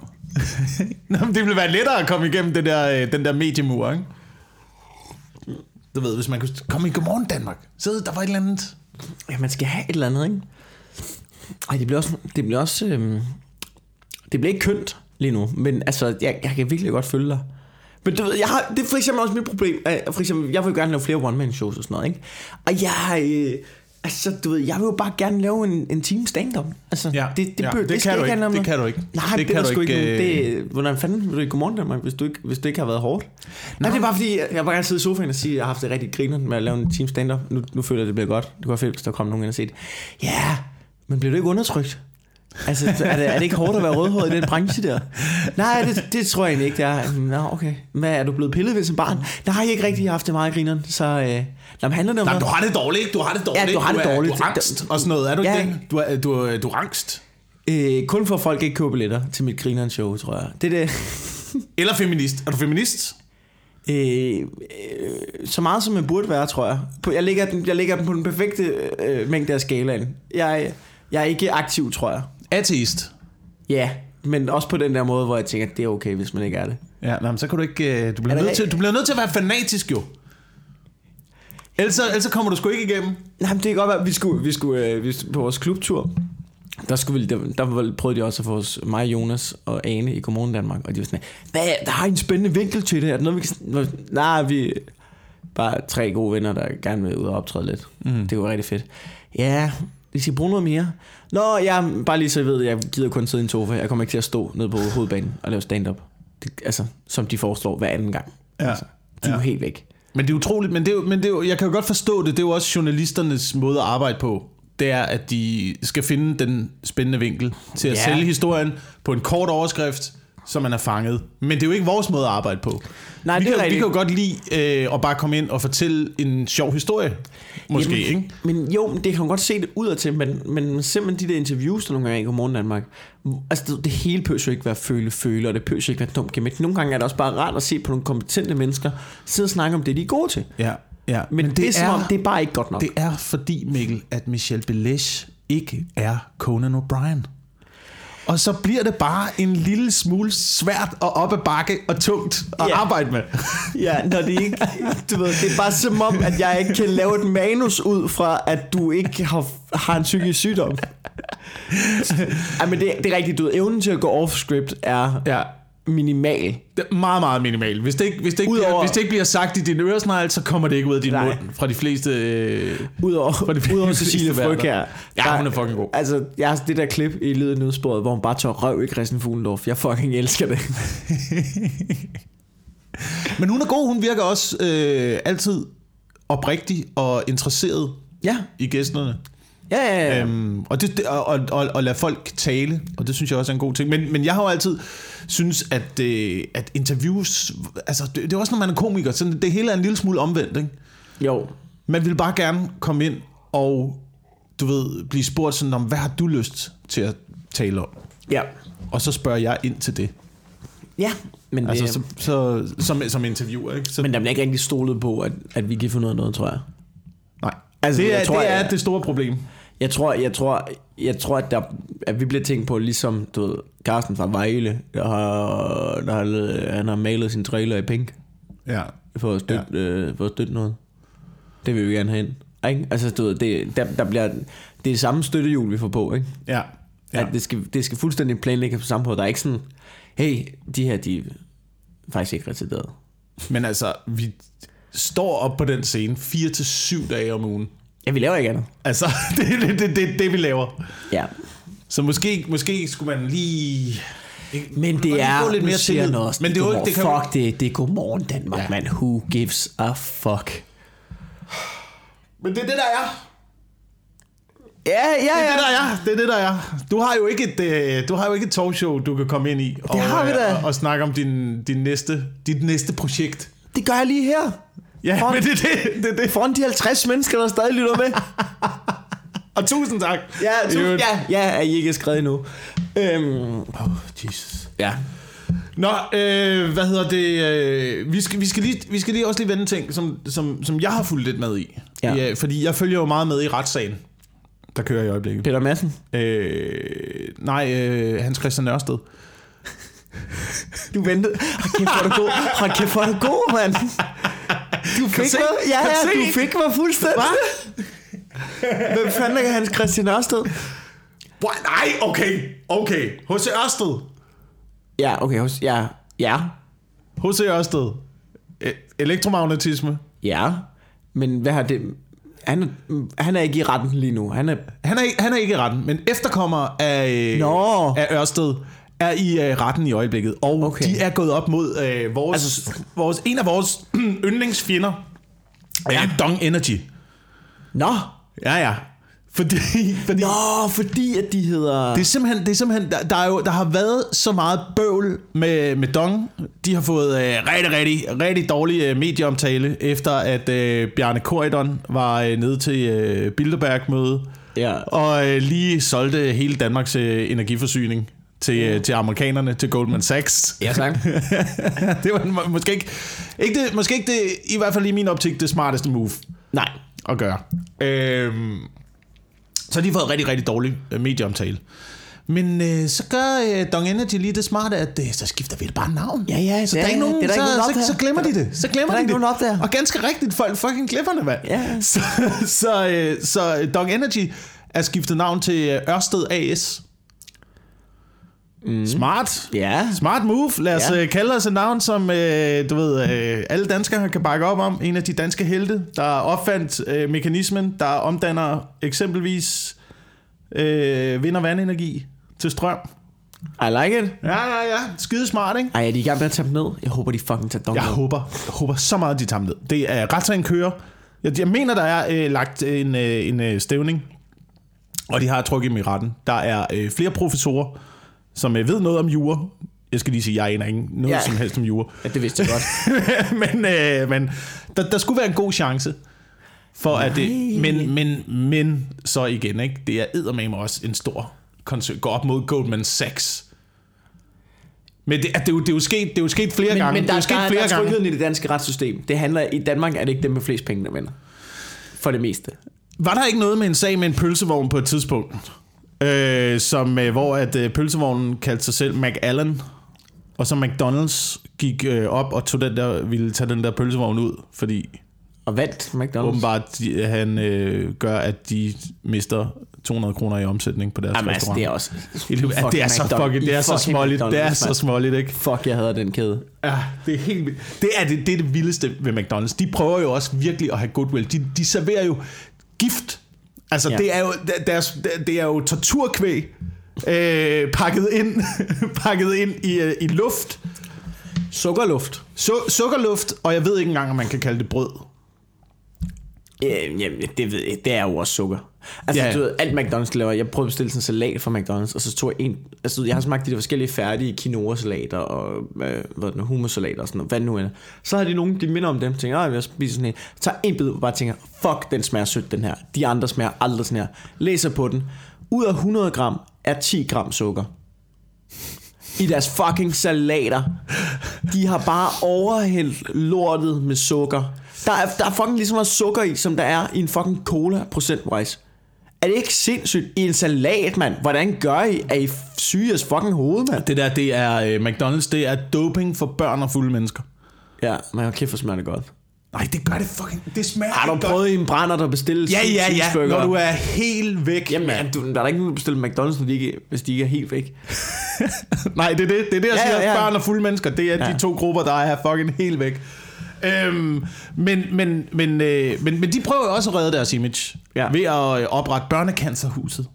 <laughs> Nå, men det ville være lettere at komme igennem det der, øh, den der mediemur, ikke? Du ved, hvis man kunne komme i Godmorgen Danmark, så der var et eller andet... Ja, man skal have et eller andet, ikke? Ej, det bliver også... Det bliver også øhm, det bliver ikke kønt lige nu, men altså, jeg, jeg kan virkelig godt følge dig. Men du ved, jeg har, det er for eksempel også mit problem. For eksempel, jeg vil gerne lave flere one-man-shows og sådan noget, ikke? Og jeg... Øh, altså, du ved, jeg vil jo bare gerne lave en, en team stand-up. Altså, Ja, det, det, ja, bør- det skal kan du ikke. Det kan du ikke. Nej, Det det, kan det du ikke, ikke. øh. Det, hvordan fanden vil du i Godmorgen Danmark, hvis, du ikke, hvis det ikke har været hårdt? Nej, det er bare fordi, jeg vil bare gerne sidde i sofaen og sige, at jeg har haft det rigtig griner med at lave en team stand-up. Nu, nu føler jeg, det bliver godt. Det kunne være fedt, hvis der kom nogen ind og det. Ja, Men bliver du ikke undertrykt? Altså, er det, er det ikke hårdt at være rødhåret i den branche der? Nej, det, det tror jeg egentlig ikke, det er. Nå, okay. Hvad, er du blevet pillet ved som barn? Nej, ikke rigtig. Jeg har haft det meget grineren. Så øh, Nå, men handler det om Nej, du har det dårligt, ikke? Du har det dårligt. Ja, du har det er, dårligt. Du er angst og sådan noget, er du ikke Ja. det? Du er, du, er, du er angst. Øh, kun for at folk ikke køber billetter til mit grineren show, tror jeg. Det er det. Eller feminist. Er du feminist? Øh, øh, så meget som man burde være, tror jeg. Jeg, lægger den, jeg lægger den på den perfekte øh, mængde af skalaen. Jeg, jeg er ikke aktiv, tror jeg. Ateist. Ja, men også på den der måde, hvor jeg tænker, at det er okay, hvis man ikke er det. Ja, nej, men så kan du ikke... øh, Du bliver, Er det nødt til, du bliver nødt til at være fanatisk, jo. Ellers, ellers kommer du sgu ikke igennem. Nej, men det kan godt være, vi skulle, vi skulle øh, vi, på vores klubtur, der, skulle vi, der, der prøvede de også at få os, mig, Jonas og Ane i Godmorgen Danmark, og de var sådan, hvad, der har en spændende vinkel til det her, Er der noget, vi kan, nej, vi bare tre gode venner, der gerne vil ud og optræde lidt. Mm. Det var rigtig fedt. Ja, vi skal bruge noget mere. Nå, ja, bare lige så I ved, jeg gider kun sidde i en sofa. Jeg kommer ikke til at stå nede på hovedbanen og lave stand-up. Det, altså, som de foreslår hver anden gang. Ja. Altså, de er jo helt væk. Men det er utroligt, men, det er, men det er, jeg kan jo godt forstå det. Det er jo også journalisternes måde at arbejde på. Det er, at de skal finde den spændende vinkel til at Ja. sælge historien på en kort overskrift, så man er fanget. Men det er jo ikke vores måde at arbejde på. Nej, vi, det er kan, vi rigtigt. kan jo godt lide øh, at bare komme ind og fortælle en sjov historie. Måske, Jamen, ikke? Men jo, det kan man godt se det udadtil, men, men simpelthen de der interviews, der nogle gange er i Godmorgen Danmark, altså det, det hele jo ikke være føle-føle, og det jo ikke være dumt gemæt. Nogle gange er det også bare rart at se på nogle kompetente mennesker, sidde og snakke om det, de er gode til. Ja, ja. Men, men det, det, er, som om, det er bare ikke godt nok. Det er fordi, Mikkel, at Michelle Belæsch ikke er Conan O'Brien. Og så bliver det bare en lille smule svært og op ad bakke og tungt at Ja. arbejde med. <laughs> Ja, når det ikke, du ved, det er bare som om, at jeg ikke kan lave et manus ud fra, at du ikke har, har en psykisk sygdom. <laughs> Ej, men det, det er rigtigt, du ved, evnen til at gå off-script er Ja. Minimal. Det er meget, meget minimalt. Hvis det ikke, hvis det ikke, Udover- bliver, hvis det ikke bliver sagt i din øresnegl, så kommer det ikke ud af din Nej. mund fra de fleste... Øh, Udover, For de udover fleste Cecilie værter. Frøkær. Ja, hun er fucking god. Altså, jeg har det der klip i Lyden Nødsporet, hvor hun bare tager røv i Christian Fuglendorf. Jeg fucking elsker det. <laughs> Men hun er god. Hun virker også øh, altid oprigtig og interesseret Ja, i gæsterne. Ja, ja. ja. Øhm, og, det, og, og, og, og lade folk tale, og det synes jeg også er en god ting. Men, men jeg har jo altid synes, at, øh, at interviews, altså det, det er også, når man er komiker, så det hele er en lille smule omvendt. Ikke? Jo. Man vil bare gerne komme ind og, du ved, blive spurgt sådan om, hvad har du lyst til at tale om? Ja. Og så spørger jeg ind til det. Ja, men, det, Altså, så, så, som, som interviewer, ikke? Så, men der bliver ikke rigtig stolet på, at, at vi kan finde af noget, tror jeg. nej. Altså, det er, jeg tror, det, er jeg- det store problem. Jeg tror, jeg tror, jeg tror at, der, at vi bliver tænkt på, ligesom du ved, Carsten fra Vejle, der har, der har, han har malet sin trailer i pink Ja. for at støtte, ja. øh, for at støtte noget. Det vil vi gerne have ind. Ikke? Altså, du ved, det, der, der bliver, det er det samme støttehjul, vi får på, ikke? Ja. Ja. At det, skal, det skal fuldstændig planlægges på samme måde. Der er ikke sådan, hey, de her, de er faktisk ikke retarderet. Men altså, vi står op på den scene 4 til syv dage om ugen. Ja, vi laver ikke andet. Altså, <laughs> det er det, det, det, det, vi laver. Ja. Så måske, måske skulle man lige... Men det er, lidt mere siger også, Men det er det kan fuck det, det er godmorgen Danmark, Ja. ja. man. Who gives a fuck? Men det er det, der er. Ja, ja, Det er ja. det, der er. Det er det, der er. Du har jo ikke et, øh, du har jo ikke et talkshow, du kan komme ind i. Og, har vi da. Og, og snakke om din, din næste, dit næste projekt. Det gør jeg lige her. Ja, Foran- men det er det, <laughs> det, er det. Foran de 50 mennesker, der stadig lytter med. <laughs> Og tusind tak. Ja, I tu- øvrigt. ja, ja, er I ikke skrevet endnu. Øhm, Oh, Jesus. ja. Nå, øh, hvad hedder det? Øh, vi, skal, vi, skal lige, vi skal lige også lige vende en ting, som, som, som jeg har fulgt lidt med i. Ja. ja. Fordi jeg følger jo meget med i retssagen, der kører i øjeblikket. Peter Madsen. Øh, nej, øh, Hans Christian Ørsted. Du ventede. Hold kæft, hvor er du god. Hold kæft, hvor er du god, mand. <laughs> Du fik mig. Ja, ja, du fik mig fuldstændig. Hvem fanden er Hans Christian Ørsted? What? Nej, okay, okay. H.C. Ørsted. Ja, okay. hos- Ja, ja, H.C. Ørsted. E- elektromagnetisme. ja. Men hvad har det... Han, han er ikke i retten lige nu. Han er... Han er, han er ikke i retten, men efterkommer af, Nå. af Ørsted er i øh, retten i øjeblikket. Og Okay. de er gået op mod øh, vores, Altså- vores, en af vores <clears throat> yndlingsfjender. Ja. Øh, Dong Energy. Nå, Ja, ja. Fordi, <laughs> fordi Nå, fordi at de hedder... det er simpelthen, det er simpelthen der, der, er jo, der har været så meget bøvl med, med Dong. De har fået øh, rigtig, rigtig, rigtig dårlig øh, medieomtale, efter at øh, Bjarne Korydon var øh, nede til øh, Bilderberg-møde, Ja. og øh, lige solgte hele Danmarks øh, energiforsyning til, øh, til amerikanerne, til Goldman Sachs. Ja, tak. <laughs> det var må- måske ikke, ikke det, måske ikke det, i hvert fald i min optik, det smarteste move Nej. at gøre. Øhm, så har de fået rigtig, rigtig dårlig øh, medieomtale. Men øh, så gør øh, Dong Energy lige det smarte, at øh, så skifter vi bare navn. Ja, ja, så det der er ikke nogen, det er der så, ikke nogen så, så, glemmer de det. Så glemmer Der er de det. nogen. Og ganske rigtigt, folk fucking glemmer det, mand. Ja. <laughs> Så, så, øh, så øh, Dong Energy er skiftet navn til Ørsted AS. Mm. Smart. Ja. Smart move. Lad os Ja. ja. kalde os et navn, som øh, du ved, øh, alle danskere kan bakke op om. En af de danske helte, der opfandt øh, mekanismen, der omdanner eksempelvis øh, vind- og vandenergi til strøm. I like it. Ja, ja, ja. Skide smart, ikke? Ej, er de i gang med at tage dem ned? Jeg håber, de fucking tager dong Jeg ned. håber, jeg håber så meget, de tager dem ned. Det er retssagen kører. Jeg, jeg mener, der er øh, lagt en, øh, en øh, stævning, og de har trukket dem i retten. Der er øh, flere professorer, som øh, ved noget om jura. Jeg skal lige sige, jeg aner ikke noget Ja. som helst om jura. Ja, det vidste jeg godt. <laughs> men øh, men der, der skulle være en god chance for at det, men, men, men så igen, ikke? det er eddermame også en stor koncern, går op mod Goldman Sachs. Men det, er- det, er jo, det, er jo sket, det er jo sket flere Men, gange. men der, det er jo der, sket der, flere er gange. trygheden i det danske retssystem. Det handler, I Danmark er det ikke dem med flest penge, der vinder. For det meste. Var der ikke noget med en sag med en pølsevogn på et tidspunkt? Øh, som, øh, hvor at øh, pølsevognen kaldte sig selv McAllen, og så McDonald's gik øh, op og tog den der, ville tage den der pølsevogn ud, fordi Og vandt McDonald's. åbenbart de, han øh, gør, at de mister 200 kroner i omsætning på deres Jamen, altså, restaurant. det er også... Ja, det er så fucking, det er så småligt, det er så småligt, ikke? Fuck, jeg hader den kæde. Ja, det er helt vildt. Det er det, det er det vildeste ved McDonald's. De prøver jo også virkelig at have goodwill. De, de serverer jo gift. Altså, Ja. det, er jo, deres, det er jo torturkvæg øh, pakket ind, <laughs> pakket ind i, øh, i luft. Sukkerluft. Su- sukkerluft, og jeg ved ikke engang, om man kan kalde det brød. Øh, jamen, det, ved jeg, det er jo også sukker. Altså, Ja, du ved, alt McDonald's laver, jeg prøvede at bestille sådan en salat fra McDonald's, og så tog jeg en, altså jeg har smagt de der forskellige færdige quinoa-salater, og øh, hvad er det, hummus-salater og sådan noget, hvad nu er. Så har de nogen, de minder om dem, tænker, jeg vil spise sådan en, tager en bid, og bare tænker, fuck, den smager sødt, den her. De andre smager aldrig sådan her. Læser på den. Ud af 100 gram er 10 gram sukker. I deres fucking salater. De har bare overhældt lortet med sukker. Der er, der er fucking lige så meget sukker i, som der er i en fucking cola procentwise. Er det ikke sindssygt? I en salat, mand. Hvordan gør I? Er I syge jeres fucking hoved, mand? Det der, det er øh, McDonald's, det er doping for børn og fulde mennesker. Ja, men hold kæft, hvor smager det godt. Nej, det gør det fucking... Det smager Har du godt. prøvet i en brænder, der bestille Ja, ja, ja, når du er helt væk. Jamen, ja, du, der er ikke nogen, der bestiller McDonald's, når de ikke, hvis de ikke er helt væk. <laughs> Nej, det er det. Det er det, jeg Ja, siger. ja, ja. Børn og fulde mennesker, det er ja. de to grupper, der er fucking helt væk. Øhm, men, men, men, øh, men, men de prøver jo også at redde deres image Ja. ved at øh, oprette børnecancerhuset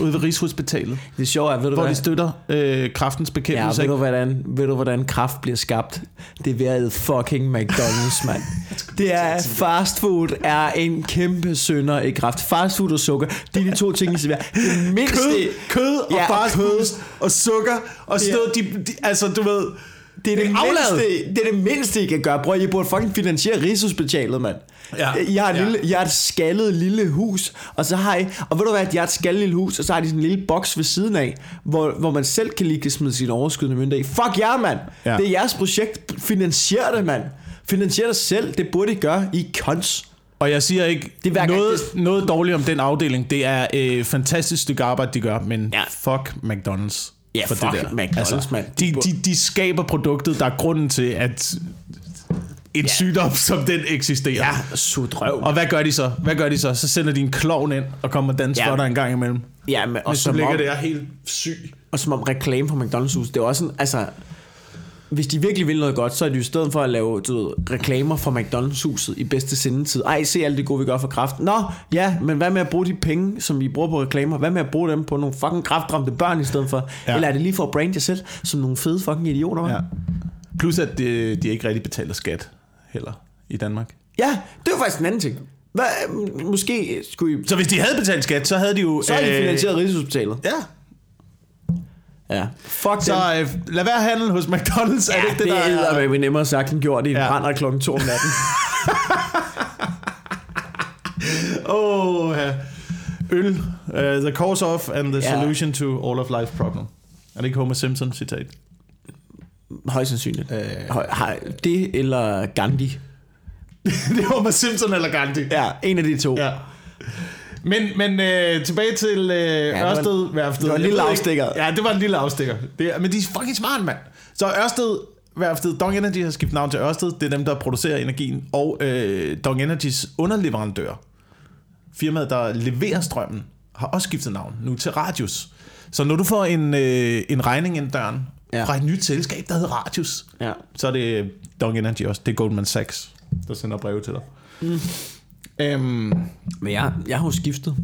ude ved Rigshospitalet, Det sjove er, ved du hvor hvad? de støtter øh, kraftens Ja, bekæmpelse. ved Ja, du, hvordan, ved du, hvordan kraft bliver skabt? Det er ved at fucking McDonald's, mand. <laughs> Det er, fast food er en kæmpe synder i kraft. Fast food og sukker, det er de to ting, I serverer. Det mindste... kød, kød og Ja, fast food og sukker og sådan Ja. De, de, altså, du ved... Det er det, mindste, det er det mindste, I kan gøre. Prøv, I burde fucking finansiere Rigshospitalet, mand. Ja. I har, et Ja. lille, I har et skaldet lille hus, og så har I, og ved du hvad, de har et skaldet lille hus, og så har de sådan en lille boks ved siden af, hvor, hvor man selv kan lige smide sine overskydende mønter i. Fuck jer, mand. Ja. Det er jeres projekt. Finansier det, mand. Finansier det selv. Det burde I gøre. I cons. Og jeg siger ikke Det er noget, det- noget dårligt om den afdeling. Det er øh, fantastisk stykke arbejde, de gør, men ja. fuck McDonald's. Ja, for fuck det der. Altså, McDonald's, mand. De, de, de skaber produktet, der er grunden til, at en ja. sygdom som den eksisterer. Ja, sut røv. Og hvad gør de så? Hvad gør de så? Så sender de en klovn ind og kommer og danser Ja. for dig en gang imellem. Ja, men, og, Hvis som ligger om, der helt syg. og som om reklame for McDonald's hus, det er også sådan, altså, hvis de virkelig vil noget godt, så er det jo i stedet for at lave du ved, reklamer for McDonald's huset i bedste sendetid. Ej, se alt det gode, vi gør for kraft. Nå, ja, men hvad med at bruge de penge, som vi bruger på reklamer? Hvad med at bruge dem på nogle fucking kraftramte børn i stedet for? Ja. Eller er det lige for at brande jer selv som nogle fede fucking idioter? Ja. Plus at de, de ikke rigtig betaler skat heller i Danmark. ja, det er faktisk en anden ting. Hvad, måske skulle I... Så hvis de havde betalt skat, så havde de jo... Så har I øh, finansieret Rigshospitalet. Ja. Ja. Fuck Så dem. øh, lad være handel hos McDonald's. Ja, er det ikke det, der det er vi nemmere sagt end gjort. I Ja. ja. brænder klokken to om natten. <laughs> Oh, ja. Øl. Uh, the cause of and the Ja. solution to all of life's problem. Er det ikke Homer Simpson citat? Højst sandsynligt. Øh. Høj, det eller Gandhi. <laughs> det er Homer Simpson eller Gandhi. Ja, en af de to. Ja. Men, men øh, tilbage til øh, det var- Ørsted værftet. det var en lille ikke- afstikker. Ja, det var en lille afstikker. Det, men de er fucking smart, mand. Så Ørsted værftet, Dong Energy har skiftet navn til Ørsted. Det er dem, der producerer energien. Og øh, Dong Energys underleverandør, firmaet, der leverer strømmen, har også skiftet navn nu til Radius. Så når du får en, øh, en regning ind døren ja. Ja. fra et nyt selskab, der hedder Radius, Ja. så er det Dong Energy også. Det er Goldman Sachs, der sender breve til dig. Mm. Øhm, Men jeg, jeg har jo skiftet.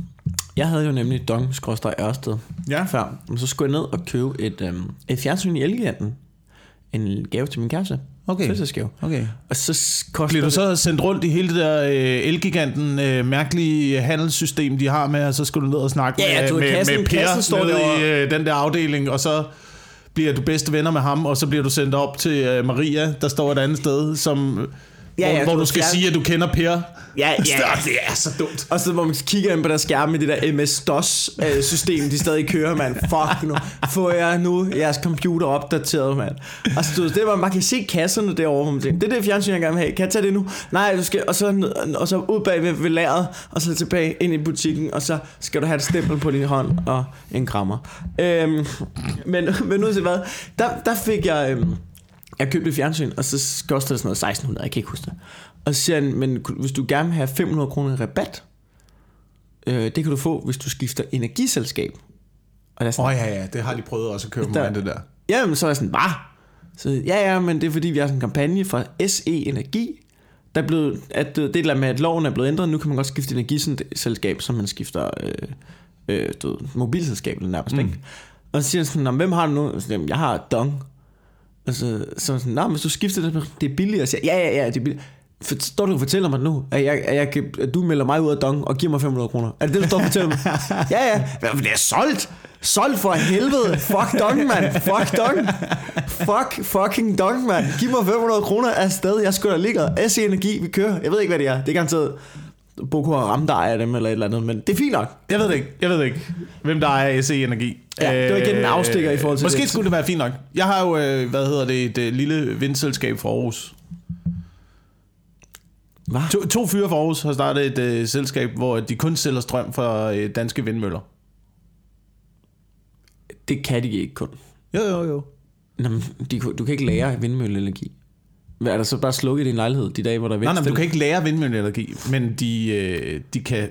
Jeg havde jo nemlig dong ørsted ja. før. Men så skulle jeg ned og købe et, øhm, et fjernsyn i Elgiganten. En gave til min kæreste. Okay. Fødselsdagsgave. Okay. Og så koster Bliver du så sendt rundt i hele det der øh, Elgiganten øh, mærkelige handelssystem, de har med, og så skal du ned og snakke Ja, ja, med, med, kassen- med Per kassen står nede i øh, den der afdeling, og så bliver du bedste venner med ham, og så bliver du sendt op til øh, Maria, der står et andet sted, som, Ja, hvor, ja, hvor du skal fjern- sige, at du kender Per. <laughs> Ja, ja. Det er så dumt. Og så hvor man kigger ind på der skærme med det der MS-DOS-system, de stadig kører, mand. Fuck nu. Får jeg nu jeres computer opdateret, mand. Og så ved, det var, man kan se kasserne derovre, hvor man tænker, det er det fjernsyn, jeg gerne vil have. Kan jeg tage det nu? Nej, du skal, og så, ned- og så ud bag ved, ved lageret, og så tilbage ind i butikken, og så skal du have et stempel på din hånd og en krammer. Øhm, men, men nu til hvad? Der, der fik jeg... Øhm, jeg købte et fjernsyn, og så kostede det sådan noget 1600, jeg kan ikke huske det. Og så siger han, men hvis du gerne vil have 500 kroner i rabat, øh, det kan du få, hvis du skifter energiselskab. Og der er Åh oh, ja, ja, det har de prøvet også at købe Der- med det der. Jamen, så er jeg sådan, hvad? Så, ja, ja, men det er fordi, vi har sådan en kampagne fra SE Energi, der er blevet, at det er andet med, at loven er blevet ændret, nu kan man godt skifte energiselskab, som man skifter øh, øh, du mobilselskab eller nærmest, mm. ikke? Og så siger han sådan, "Nå, men hvem har du nu? Så, jeg har Dong. Og så, sådan, nej, hvis du skifter det, det er billigere. Så jeg, ja, ja, ja, det er billigere. For, står du og fortæller mig nu, at, jeg, at, jeg, at du melder mig ud af Dong og giver mig 500 kroner? Er det det, du står og fortæller mig? <laughs> ja, ja. Men Det er solgt. Solgt for helvede. Fuck Dong, mand. Fuck Dong. Fuck fucking Dong, mand. Giv mig 500 kroner afsted. Jeg skulle da ligge. SE Energi, vi kører. Jeg ved ikke, hvad det er. Det er garanteret Boko Haram, der ejer dem eller et eller andet. Men det er fint nok. Jeg ved det ikke. Jeg ved det ikke, hvem der er SE Energi. Ja, det var igen en afstikker i forhold til Måske det. skulle det være fint nok. Jeg har jo, øh, hvad hedder det, et øh, lille vindselskab fra Aarhus. Hvad? To, to fyre fra Aarhus har startet et øh, selskab, hvor de kun sælger strøm fra øh, danske vindmøller. Det kan de ikke kun. Jo, jo, jo. Nå, de, du kan ikke lære vindmølleenergi. Hvad er der så bare slukket i din lejlighed de dage, hvor der er Nej, nej, men du kan ikke lære vindmølleenergi, men de, øh, de kan,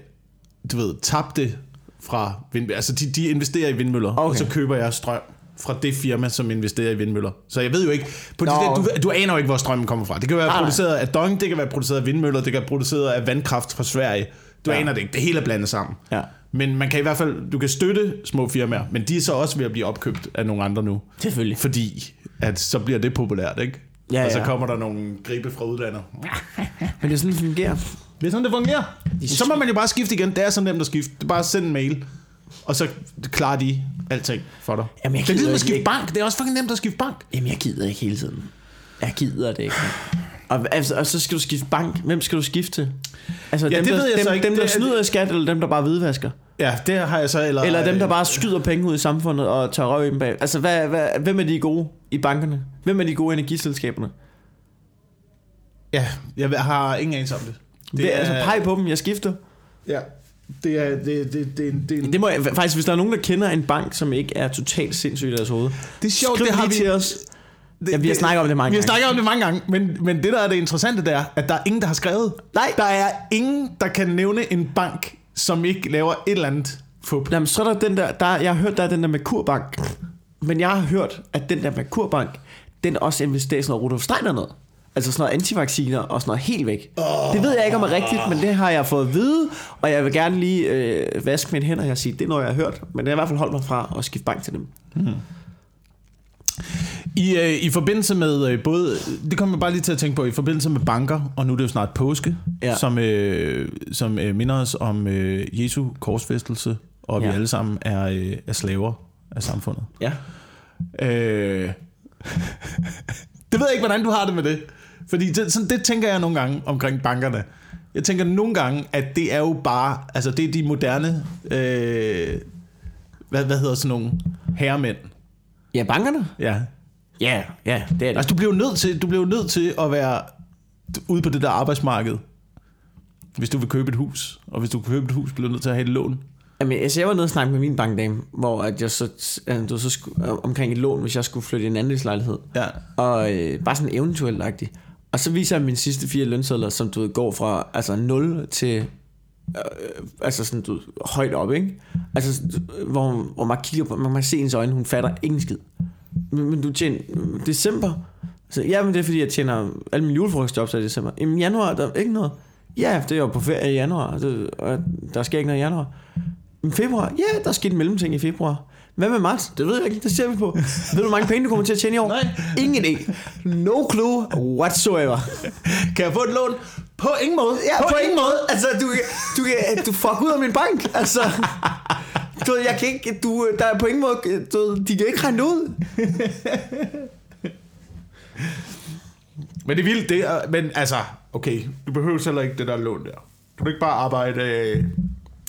du ved, tabe det fra vindmøller. Altså, de, de investerer i vindmøller, okay. og så køber jeg strøm fra det firma, som investerer i vindmøller. Så jeg ved jo ikke, på Nå. der, du, du aner jo ikke, hvor strømmen kommer fra. Det kan være Nej, nej. produceret af Dong, det kan være produceret af vindmøller, det kan være produceret af vandkraft fra Sverige. Du. Ja. aner det ikke. Det hele er blandet sammen. Ja. Men man kan i hvert fald, du kan støtte små firmaer, men de er så også ved at blive opkøbt af nogle andre nu. Selvfølgelig. Fordi at så bliver det populært, ikke? Ja, og så ja. kommer der nogle gribe fra udlandet. Men det er sådan, det fungerer. Det er sådan, det fungerer. Så må man jo bare skifte igen. Det er så nemt at skifte. Det er bare at sende en mail, og så klarer de alting for dig. Jamen, jeg det er ligesom at ikke- skifte bank. Det er også fucking nemt at skifte bank. Jamen, jeg gider ikke hele tiden. Jeg gider det ikke. Og, altså, og så skal du skifte bank. Hvem skal du skifte til? Altså, Ja, dem, det der, ved jeg dem, så ikke. Dem, der Det er- snyder i skat, eller dem, der bare hvidvasker? Ja, det har jeg så... Eller, Eller dem, der bare skyder penge ud i samfundet og tager røv i dem bag? Altså, hvad, hvad, hvem er de gode i bankerne? Hvem er de gode i energiselskaberne? Ja, jeg har ingen anelse om det. Det er, altså, peg på dem, jeg skifter. Ja, det er... Det, det, det, det, det, Det må jeg, faktisk, hvis der er nogen, der kender en bank, som ikke er totalt sindssyg i deres hoved. det er sjovt, Skriv det har lige vi... til os. Det, Ja, vi har snakket om det mange Vi har gange. snakket om det mange gange, men, men det, der er det interessante, det er, at der er ingen, der har skrevet. Nej. Der er ingen, der kan nævne en bank, som ikke laver et eller andet fup. Jamen, så er der den der, der, jeg har hørt, der er den der Merkurbank. Men jeg har hørt, at den der Merkurbank, den også investerer i sådan noget Rudolf Steiner noget. Altså sådan noget antivacciner og sådan noget helt væk. Oh. Det ved jeg ikke om er rigtigt, men det har jeg fået at vide, og jeg vil gerne lige øh, vaske mine hænder og sige, det er noget, jeg har hørt. Men det har i hvert fald holdt mig fra at skifte bank til dem. I, øh, I forbindelse med øh, både, det kommer jeg bare lige til at tænke på, i forbindelse med banker, og nu er det jo snart påske, Ja. som, øh, som øh, minder os om øh, Jesu korsfæstelse, og vi Ja. alle sammen er, øh, er slaver af samfundet. Ja. Øh, <laughs> det ved jeg ikke, hvordan du har det med det. Fordi det, sådan, det tænker jeg nogle gange omkring bankerne. Jeg tænker nogle gange, at det er jo bare, altså det er de moderne, øh, hvad, hvad hedder sådan nogle herremænd. Ja, bankerne? Ja. Ja, ja, det er det. Altså du bliver jo nødt til, du bliver nødt til at være ude på det der arbejdsmarked, hvis du vil købe et hus. Og hvis du vil købe et hus, bliver du nødt til at have et lån. Jamen, altså, jeg var nede og snakke med min bankdame, hvor at jeg så, altså, du, så skulle, øh, omkring et lån, hvis jeg skulle flytte i en andelslejlighed. Ja. Og øh, bare sådan eventuelt agtigt. Og så viser jeg mine sidste fire lønsedler, som du ved, går fra altså 0 til øh, altså sådan, du, højt op, ikke? Altså, hvor, hvor man kigger på, man kan se hendes øjne, hun fatter ingen skid. Men, men du tjener december. Så, ja, men det er fordi, jeg tjener alle mine julefrokostjobs i december. I januar, der er ikke noget. Ja, det er jo på ferie i januar, det, og der sker ikke noget i januar. I februar? Ja, der skete en mellemting i februar. Hvad med marts? Det ved jeg ikke, det ser vi på. ved du, hvor mange penge du kommer til at tjene i år? Nej. Ingen idé. No clue whatsoever. Kan jeg få et lån? På ingen måde. Ja, på, ingen måde. Altså, du, du, du fuck ud af min bank. Altså, du, ved, jeg kan ikke, du, der er på ingen måde, du, ved, de kan ikke regne ud. Men det er vildt, det er, men altså, okay, du behøver heller ikke det der lån der. Kan du ikke bare arbejde, øh,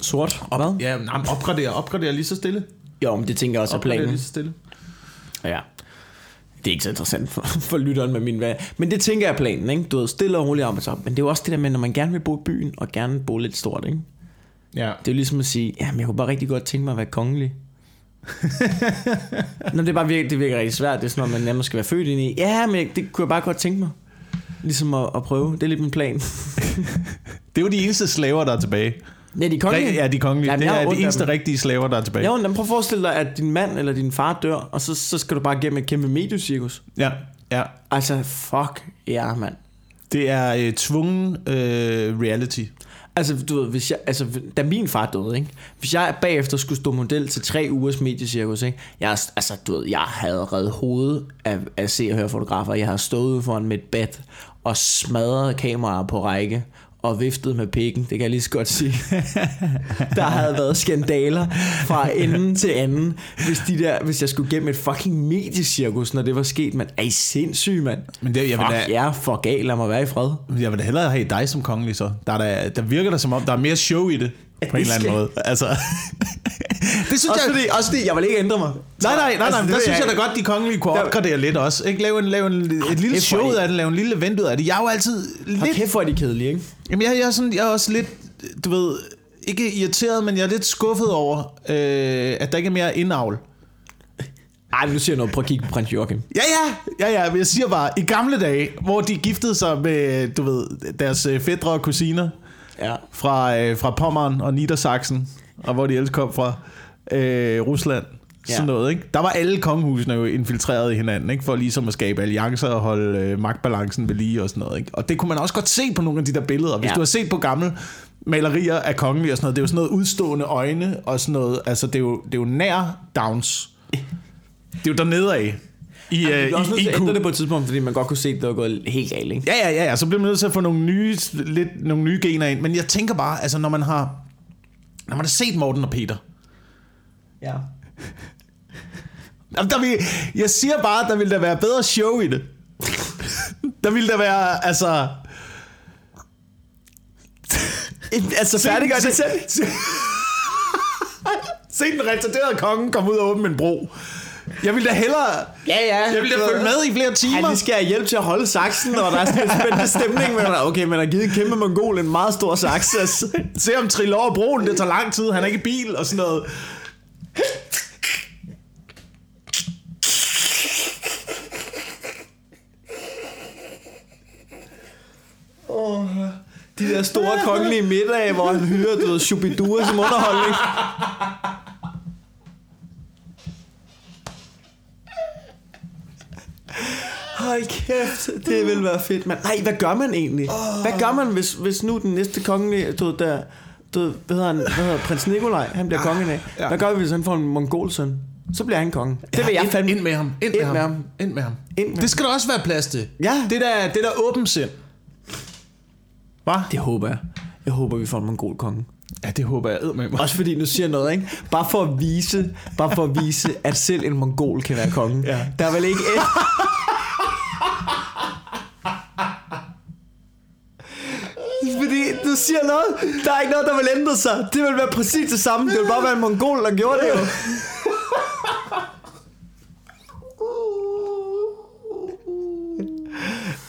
Sort. Og hvad? ja, nej, men opgradere, opgradere lige så stille. Jo, men det tænker jeg også er Opgradere planen. lige så stille. Ja. Det er ikke så interessant for, <laughs> for lytteren med min hvad. Men det tænker jeg er planen, ikke? Du ved, stille og roligt arbejde op. Men det er jo også det der med, når man gerne vil bo i byen, og gerne bo lidt stort, ikke? Ja. Det er ligesom at sige, ja, men jeg kunne bare rigtig godt tænke mig at være kongelig. <laughs> Nå, det er bare virkelig, det virker rigtig svært. Det er sådan noget, man nærmest skal være født ind i. Ja, men det kunne jeg bare godt tænke mig. Ligesom at, at prøve. Det er lidt min plan. Det er jo de eneste slaver, der er tilbage. Ja, de kongelige. Ja, de kongelige. Jamen, det er de eneste dem. rigtige slaver, der er tilbage. Ja, men prøv at forestille dig, at din mand eller din far dør, og så, så skal du bare gennem et kæmpe mediecirkus. Ja, ja. Altså, fuck ja, mand. Det er øh, tvungen øh, reality. Altså, du ved, hvis jeg, altså, da min far døde, ikke? Hvis jeg bagefter skulle stå model til tre ugers mediecirkus, ikke? Jeg, altså, du ved, jeg havde reddet hovedet af, af se- og høre-fotografer. Jeg har stået ude foran med et og smadret kameraer på række og viftet med pikken, det kan jeg lige så godt sige. <laughs> der havde været skandaler fra ende til anden, hvis, de der, hvis jeg skulle gennem et fucking mediecirkus, når det var sket, man. Er I sindssyg, mand? Men det, jeg Fuck, da, jeg er for gal, lad mig være i fred. jeg vil da hellere have dig som kongelig så. Der, er da, der virker der som om, der er mere show i det. På en eller anden måde. Altså, <laughs> det synes Også jeg... fordi, også fordi, jeg vil ikke ændre mig. Nej, nej, nej, nej, Altså, det der synes jeg jeg da godt, de kongelige kunne Der- opgradere lidt også. Ikke? Lave, en, lave en, et lille hvor show ud af det, lave en lille event ud af det. Jeg er jo altid lidt... kæft, hvor er de kedelige, ikke? Jamen, jeg, jeg, er sådan, jeg er også lidt, du ved, ikke irriteret, men jeg er lidt skuffet over, øh, at der ikke er mere indavl. Ej, men nu siger jeg noget. Prøv at kigge på prins Joachim. Ja, ja, ja, ja, men jeg siger bare, i gamle dage, hvor de giftede sig med, du ved, deres øh, fædre og kusiner Ja. fra, øh, fra Pommern og Niedersachsen, og hvor de ellers kom fra, øh, Rusland, sådan Ja. noget, ikke? Der var alle kongehusene jo infiltreret i hinanden, ikke? For ligesom at skabe alliancer og holde øh, magtbalancen ved lige og sådan noget, ikke? Og det kunne man også godt se på nogle af de der billeder. Hvis ja. du har set på gamle malerier af kongelige og sådan noget, det er jo sådan noget udstående øjne og sådan noget, altså det er jo, det er jo nær Downs. Det er jo dernede af. I, øh, er også nødt i, til at ændre det på et tidspunkt, fordi man godt kunne se, at det var gået helt galt, ikke? Ja, ja, ja, ja, så bliver man nødt til at få nogle nye, lidt, nogle nye gener ind. Men jeg tænker bare, altså når man har, når man har set Morten og Peter, Ja. Jamen, der vil, jeg siger bare, at der ville der være bedre show i det. der ville der være, altså... altså, færdiggør det selv. Se, se den retarderede konge komme ud og åbne en bro. Jeg ville da hellere... Ja, ja. Jeg ville da følge med i flere timer. Ja, de skal have hjælp til at holde saksen, og der er sådan en spændende stemning. Men okay, man har givet en kæmpe mongol en meget stor saks. Se om trille over broen, det tager lang tid, han er ikke i bil og sådan noget. De der store kongelige middage, hvor han hyrer, du ved, Shubidua som underholdning. Hold kæft, det vil være fedt, mand. Nej, hvad gør man egentlig? Hvad gør man, hvis, hvis nu den næste kongelige, du der, du hvad hedder han, hvad hedder prins Nikolaj, han bliver konge i dag. ja. Hvad gør vi, hvis han får en mongolsøn? Så bliver han konge. Det vil jeg ind, fandme. ind med ham. Ind, Ind med, med ham. ham. Ind med ham. Ind med det skal der også være plads til. Ja. Det der, det der åbent sind. Hvad? Det håber jeg. Jeg håber, vi får en mongol konge. Ja, det håber jeg med mig. Også fordi, nu siger noget, ikke? Bare for at vise, bare for at vise, at selv en mongol kan være konge. Ja. Der er vel ikke et... Fordi du siger noget, der er ikke noget, der vil ændre sig. Det vil være præcis det samme. Det vil bare være en mongol, der gjorde det jo. <laughs>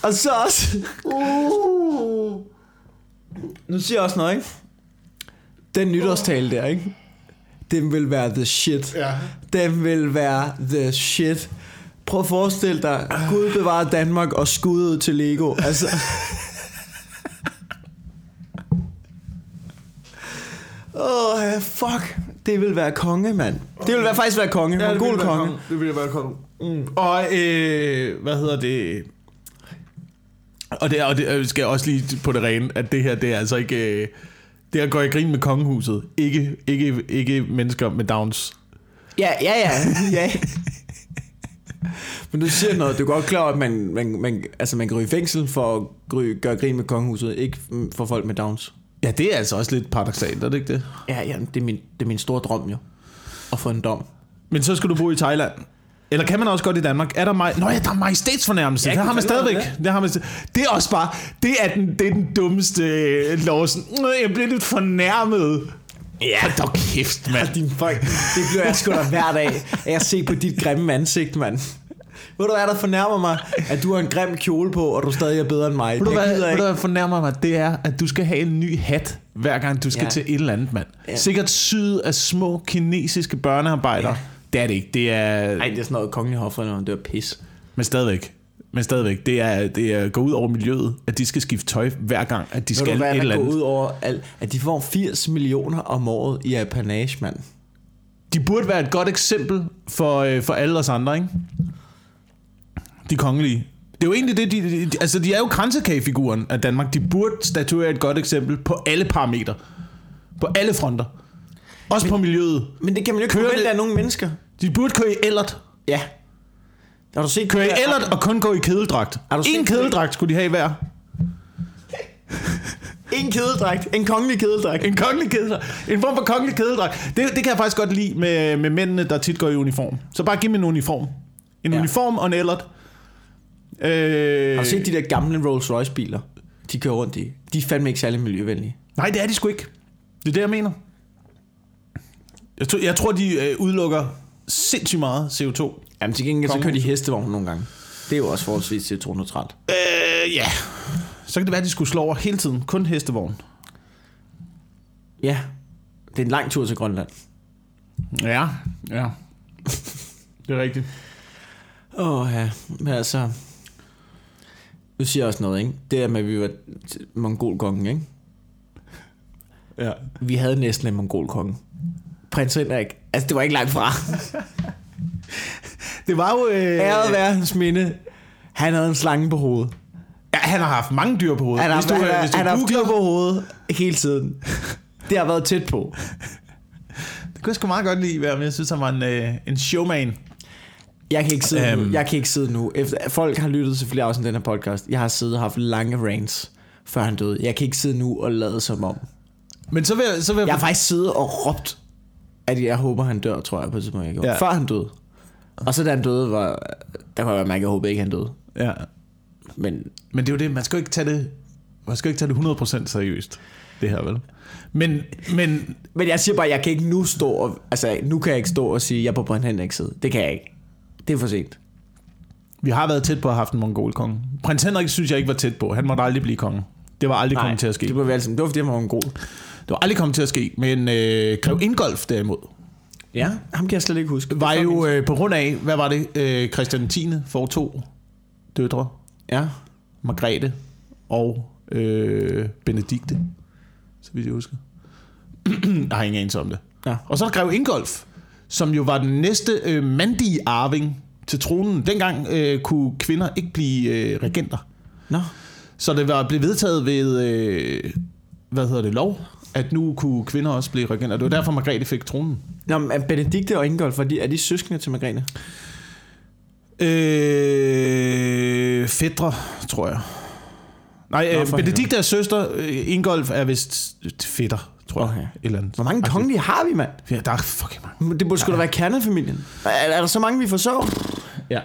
Og så også... Nu siger jeg også noget, ikke? Den nytårstale der, ikke? Den vil være the shit. Ja. Den vil være the shit. Prøv at forestille dig, Gud bevarer Danmark og skuddet til Lego. Altså... <laughs> Åh, oh, fuck. Det vil være konge, mand. Det vil være, faktisk være konge. Ja, Mongol konge. Det vil være konge. Mm. Og øh, hvad hedder det? Og det, og det skal jeg også lige på det rene, at det her, det er altså ikke... Øh, det er at gå i grin med kongehuset. Ikke, ikke, ikke mennesker med downs. Ja, ja, ja. ja. Men du siger noget, du er godt klar over, at man, man, man, altså man kan ryge i fængsel for at gry, gøre grin med kongehuset, ikke for folk med downs. Ja, det er altså også lidt paradoxalt, er det ikke det? Ja, ja, det er min, det er min store drøm jo. At få en dom. Men så skal du bo i Thailand. Eller kan man også godt i Danmark? Er der mig? Nå ja, der er majestætsfornærmelse. Ja, Ja, det har man stadigvæk. Det, har man det er også bare, det er den, det er den dummeste øh, lov. Sådan, "Nå, Jeg bliver lidt fornærmet. Ja. Hold da kæft, mand. Og din fuck, det bliver jeg sgu da hver dag, at se på dit grimme ansigt, mand. Ved du hvad, der fornærmer mig, at du har en grim kjole på, og du stadig er bedre end mig. Ved du, hvad, ved du, hvad fornærmer mig? Det er, at du skal have en ny hat, hver gang du skal Ja. til et eller andet, mand. Ja. Sikkert syet af små kinesiske børnearbejdere. Ja. Det er det ikke. Det er... Nej, det er sådan noget kongelig hofred, når det er pis. Men stadigvæk. Men stadigvæk. Det er, det er gå ud over miljøet, at de skal skifte tøj hver gang, at de Ved skal hvad, et der eller andet. ud over, alt, at de får 80 millioner om året i apanage, mand. De burde være et godt eksempel for, øh, for alle os andre, ikke? De kongelige. Det er jo egentlig det, de, de, de altså de er jo kransekagefiguren af Danmark. De burde statuere et godt eksempel på alle parametre. På alle fronter. Også på miljøet. Men det kan man jo ikke forvente af nogle mennesker. De burde køre i ellert. Ja. Har du set Køre i ellert og kun gå i kedeldragt. Har du En kedeldragt skulle de have hver. En kedeldragt. En kongelig kedeldragt. En kongelig kedeldragt. En form for kongelig kedeldragt. Det, det kan jeg faktisk godt lide med, med mændene, der tit går i uniform. Så bare giv mig en uniform. En ja. uniform og en ellert. Øh, Har du set de der gamle Rolls Royce biler, de kører rundt i? De er fandme ikke særlig miljøvenlige. Nej, det er de sgu ikke. Det er det, jeg mener. Jeg tror, jeg tror de øh, udelukker sindssygt meget CO2. Jamen til gengæld så kører de hestevogn nogle gange. Det er jo også forholdsvis CO2-neutralt. Øh, ja. Så kan det være, at de skulle slå over hele tiden. Kun hestevogn. Ja. Det er en lang tur til Grønland. Ja, ja. Det er rigtigt. Åh ja, men altså... Du siger også noget, ikke? Det er med, at vi var mongolkongen, ikke? Ja. Vi havde næsten en mongolkonge. Prins Henrik. Altså, det var ikke langt fra. <laughs> Det var jo... Øh, Æret være hans minde. Han havde en slange på hovedet. ja, han har haft mange dyr på hovedet. Han har, Hvis du, han, har, hvis du han har haft dyr på hovedet hele tiden. Det har været tæt på. Det kunne jeg sgu meget godt lide, men jeg synes, han var en, øh, en showman. Jeg kan ikke sidde nu. Øhm. Jeg kan ikke sidde nu. Efter, folk har lyttet til flere afsnit af den her podcast. Jeg har siddet og haft lange rants, før han døde. Jeg kan ikke sidde nu og lade som om. Men så vil jeg... Så vil jeg, Jeg har faktisk siddet og råbt, at jeg håber, han dør, tror jeg på et tidspunkt, jeg gjorde. Ja. Før han døde. Og så da han døde, var, der kunne jeg mærke, at jeg håbede ikke, han døde. ja. Men Men det er jo det, man skal jo ikke tage det, man skal jo ikke tage det 100% seriøst, det her vel. Men, men Men jeg siger bare, jeg kan ikke nu stå og, altså nu kan jeg ikke stå og sige, at jeg er på Brønd Henriks side. Det kan jeg ikke. Det er for sent. vi har været tæt på at have haft en mongolkonge. Prins Henrik synes jeg ikke var tæt på. Han måtte aldrig blive konge. Det var aldrig kommet til at ske. Det var, vel, det var fordi, han var en god. Det var aldrig kommet til at ske. Men øh, Grev Ingolf derimod, Ja, ham kan jeg slet ikke huske. var jo øh, på grund af, hvad var det, øh, Christian 10. får to døtre. Ja. Margrethe og øh, Benedikte, så vidt jeg husker. <clears throat> jeg har ingen anelse om det. Ja. Og så er der Grev Ingolf, som jo var den næste øh, mandige arving til tronen. Dengang øh, kunne kvinder ikke blive øh, regenter. Nå. Så det var blevet vedtaget ved, øh, hvad hedder det, lov, at nu kunne kvinder også blive regenter. Det var derfor, Margrethe fik tronen. Nå, men er Benedikte og Ingolf, er de, er de søskende til Margrethe? Øh, fædre, tror jeg. Nej, Nå, øh, Benedikte er søster. øh, Ingolf er vist fætter, tror jeg. Okay. Et eller andet. Hvor mange kongelige har vi, mand? Ja, der er fucking mange. Det burde sgu da være kernefamilien. Er, er der så mange, vi forsår? Ja.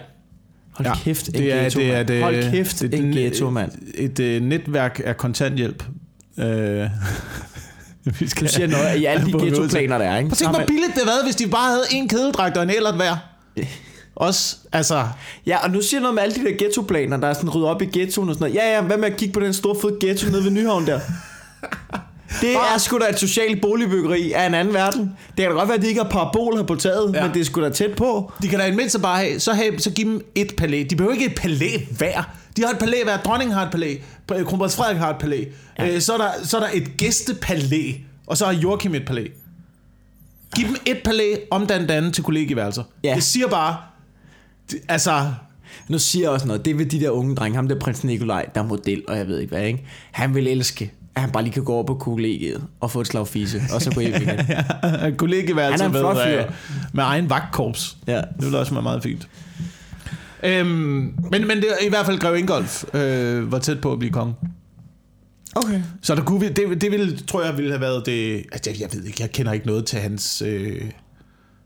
Hold Ja, kæft, en det er, ghetto, det er, mand. det, Hold kæft, det, en ghetto, mand. Et, et, et netværk af kontanthjælp. Øh, <laughs> vi skal Du siger noget i alle de <laughs> ghettoplaner, der er, ikke? Prøv Så tænk, hvor billigt det været, hvis de bare havde en kædedragt og en ellert hver. <laughs> Også, altså... Ja, og nu siger jeg noget med alle de der ghettoplaner, der er sådan ryddet op i ghettoen og sådan noget. Ja, ja, hvad med at kigge på den store fede ghetto nede ved Nyhavn der? Det er sgu da et socialt boligbyggeri af en anden verden. Det kan da godt være, at de ikke har paraboler på taget, ja. Men det er sgu da tæt på. De kan da i det mindste bare have, så, have, så give dem et palæ. De behøver ikke et palæ hver. De har et palæ hver. Dronningen har et palæ. Kronprins Frederik har et palæ. Ja. Øh, så, er der, så er der et gæstepalæ. Og så har Joachim et palæ. Giv dem et palæ om den anden til kollegieværelser. Ja. Det siger bare... Det, altså... Nu siger jeg også noget. Det vil de der unge drenge, ham der prins Nikolaj, der er model, og jeg ved ikke hvad, ikke? Han vil elske, at han bare lige kan gå over på kollegiet og få et slag fise, og så gå hjem igen. <laughs> er en flot med, øh, med egen vagtkorps. Ja. Det ville også være meget fint. Øhm, men, men det er i hvert fald Greve Ingolf øh, var tæt på at blive konge. Okay. Så der kunne det, det ville, tror jeg ville have været det... Altså, jeg, jeg ved ikke, jeg kender ikke noget til hans øh,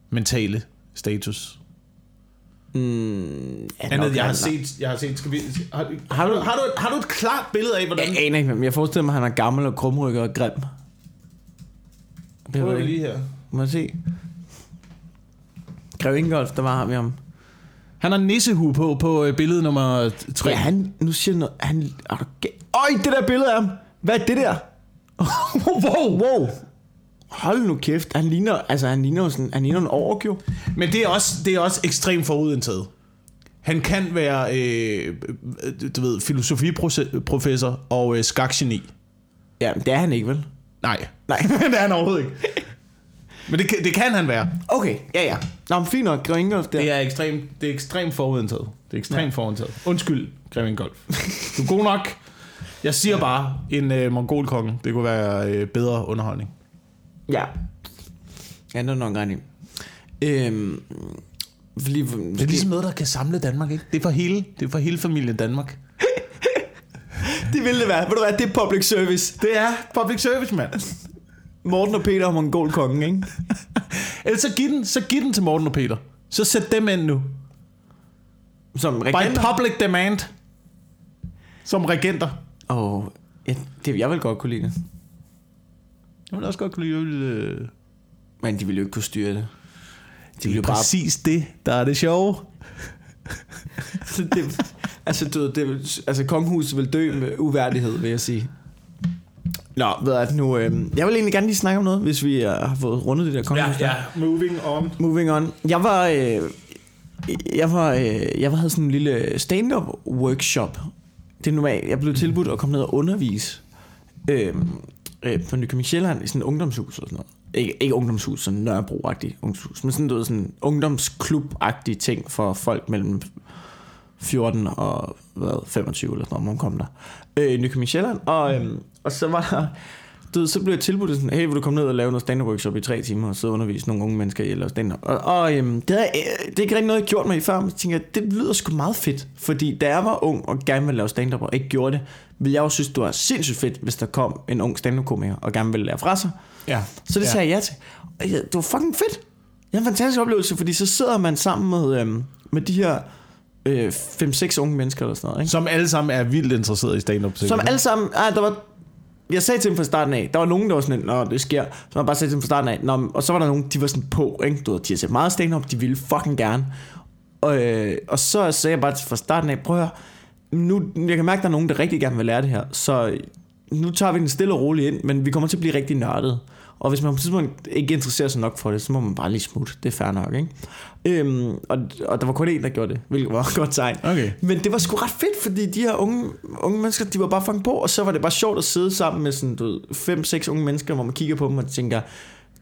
mentale status. Mm, Andet, jeg har set... Jeg har set skal vi, har, Har du- har, du, har du et klart billede af, hvordan... Jeg aner ikke, men jeg forestiller mig, at han er gammel og krumrykket og grim. Det Prøv jeg lige her. Må jeg se? Grev Ingolf, der var ham ham. Han har nissehue på, på øh, billede nummer 3. Ja, han, nu siger noget, han, er du Øj, det der billede af ham. Hvad er det der? <laughs> wow, wow. Hold nu kæft, han ligner, altså han ligner sådan, han ligner en ork jo. Men det er også, det er også ekstremt forudindtaget. Han kan være, øh, du ved, filosofiprofessor og øh, skakgeni. Ja, men det er han ikke, vel? Nej, Nej. <laughs> det er han overhovedet ikke. Men det, kan- det kan han være. Okay, ja ja. Nå, men fint nok, Grev Ingolf der. Det er ekstremt, det er ekstremt forudindtaget. Det er ekstremt ja. forudindtaget. Undskyld, Grevin Golf. Du er god nok. Jeg siger bare, en øh, mongolkonge, det kunne være øh, bedre underholdning. Ja. Ja, det er nok i. Øhm, fordi, Det er ligesom noget, der kan samle Danmark, ikke? Det er for hele, det er for hele familien Danmark. <laughs> det ville det være. Ved du hvad, det er public service. Det er public service, mand. Morten og Peter og Mongolkongen, ikke? <laughs> Ellers så giv den, så giv den til Morten og Peter. Så sæt dem ind nu. Som By regenter. public demand. Som regenter. Åh, oh, ja, det, jeg vil godt kunne lide det. Jeg vil også godt kunne lide, øh... Men de ville jo ikke kunne styre det. De Det ville er jo bare... præcis det, der er det sjove. <laughs> Altså, det, altså, du, det, altså, kongehuset vil dø med uværdighed, vil jeg sige. Nå, ved jeg nu... Øh, jeg vil egentlig gerne lige snakke om noget, hvis vi uh, har fået rundet det der kongehus. der. moving on. Moving on. Jeg var... Øh, jeg var, øh, jeg havde sådan en lille stand-up workshop. Det er normalt, jeg blev tilbudt at komme ned og undervise øh, øh, på Nykøbing Sjælland i sådan et ungdomshus og sådan noget. Ikke, ikke ungdomshus, sådan Nørrebro-agtigt ungdomshus, men sådan, du ved, sådan ungdomsklub-agtige ting for folk mellem 14 og hvad, 25 eller sådan noget, når hun kom der. Øh, Nykøbing Sjælland. Og, øh, og så var der, du så blev jeg tilbudt sådan, hey, vil du komme ned og lave noget stand-up workshop i tre timer, og og undervise nogle unge mennesker i at lave stand-up. Og, og øhm, det, er, øh, det er ikke rigtig noget, jeg gjort mig i før, men jeg tænker, det lyder sgu meget fedt. Fordi da jeg var ung og gerne ville lave stand-up og ikke gjorde det, ville jeg jo synes, det var sindssygt fedt, hvis der kom en ung stand-up-komiker og gerne ville lære fra sig. Ja. Så det ja. sagde jeg ja til. Og ja, det var fucking fedt. Det er en fantastisk oplevelse, fordi så sidder man sammen med, øhm, med de her øh, 5-6 unge mennesker eller sådan noget. Ikke? Som alle sammen er vildt interesseret i stand-up. Som alle sammen... Ah, der var, jeg sagde til dem fra starten af, der var nogen, der var sådan, når det sker. Så man bare sagde til dem fra starten af, Nå, og så var der nogen, de var sådan på, ikke? Du ved, de har set meget stand-up, de ville fucking gerne. Og, øh, og så sagde jeg bare til- fra starten af, prøv at høre, nu, jeg kan mærke, at der er nogen, der rigtig gerne vil lære det her, så nu tager vi den stille og roligt ind, men vi kommer til at blive rigtig nørdet. Og hvis man på et tidspunkt ikke interesserer sig nok for det, så må man bare lige smutte. Det er fair nok, ikke? Øhm, og, og der var kun én, der gjorde det, hvilket var et <laughs> godt tegn. Okay. Men det var sgu ret fedt, fordi de her unge, unge mennesker, de var bare fanget på, og så var det bare sjovt at sidde sammen med sådan, du ved, fem, seks unge mennesker, hvor man kigger på dem og tænker,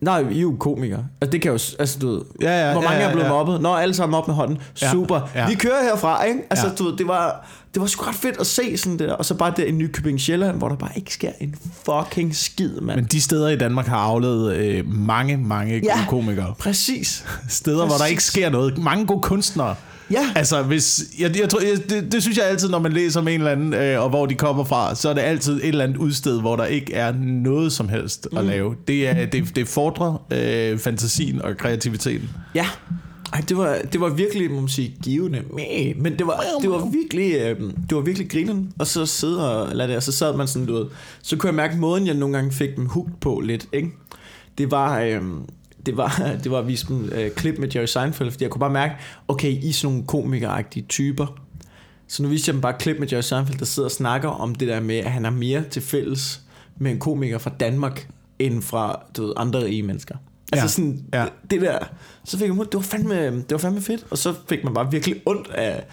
Nej, I er jo komikere. Altså, det kan jo... Altså, du ved... Ja, ja, hvor mange ja, er blevet ja. mobbet? Nå, alle sammen op med hånden. Ja, Super. ja. Vi kører herfra, ikke? Altså, Ja. du ved, det var... Det var sgu ret fedt at se sådan det der. Og så bare der i Nykøbing Sjælland, hvor der bare ikke sker en fucking skid, mand. Men de steder i Danmark har afledt øh, mange, mange Ja. komikere. Præcis. <laughs> Steder, hvor der Præcis. ikke sker noget. Mange gode kunstnere. Ja. Altså, hvis, jeg, jeg tror, jeg, det, det synes jeg altid, når man læser om en eller anden, øh, og hvor de kommer fra, så er det altid et eller andet udsted, hvor der ikke er noget som helst at lave. Det, er, det, det fordrer øh, fantasien og kreativiteten. Ja. Ej, det var, det var virkelig, må man sige, givende. Men det var, det var virkelig, øh, det var virkelig grinen. Og så sidde og lade det, og så sad man sådan, du ved. Så kunne jeg mærke måden, jeg nogle gange fik dem hooked på lidt, ikke? Det var, øh, det var, <laughs> det var at vise dem øh, klip med Jerry Seinfeld, fordi jeg kunne bare mærke, okay, I er sådan nogle komikeragtige typer. Så nu viste jeg dem bare klip med Jerry Seinfeld, der sidder og snakker om det der med, at han er mere til fælles med en komiker fra Danmark, end fra du ved, andre rige mennesker. Altså Ja, sådan, ja. det, det der, så fik jeg det var fandme, det var fandme fedt, og så fik man bare virkelig ondt af,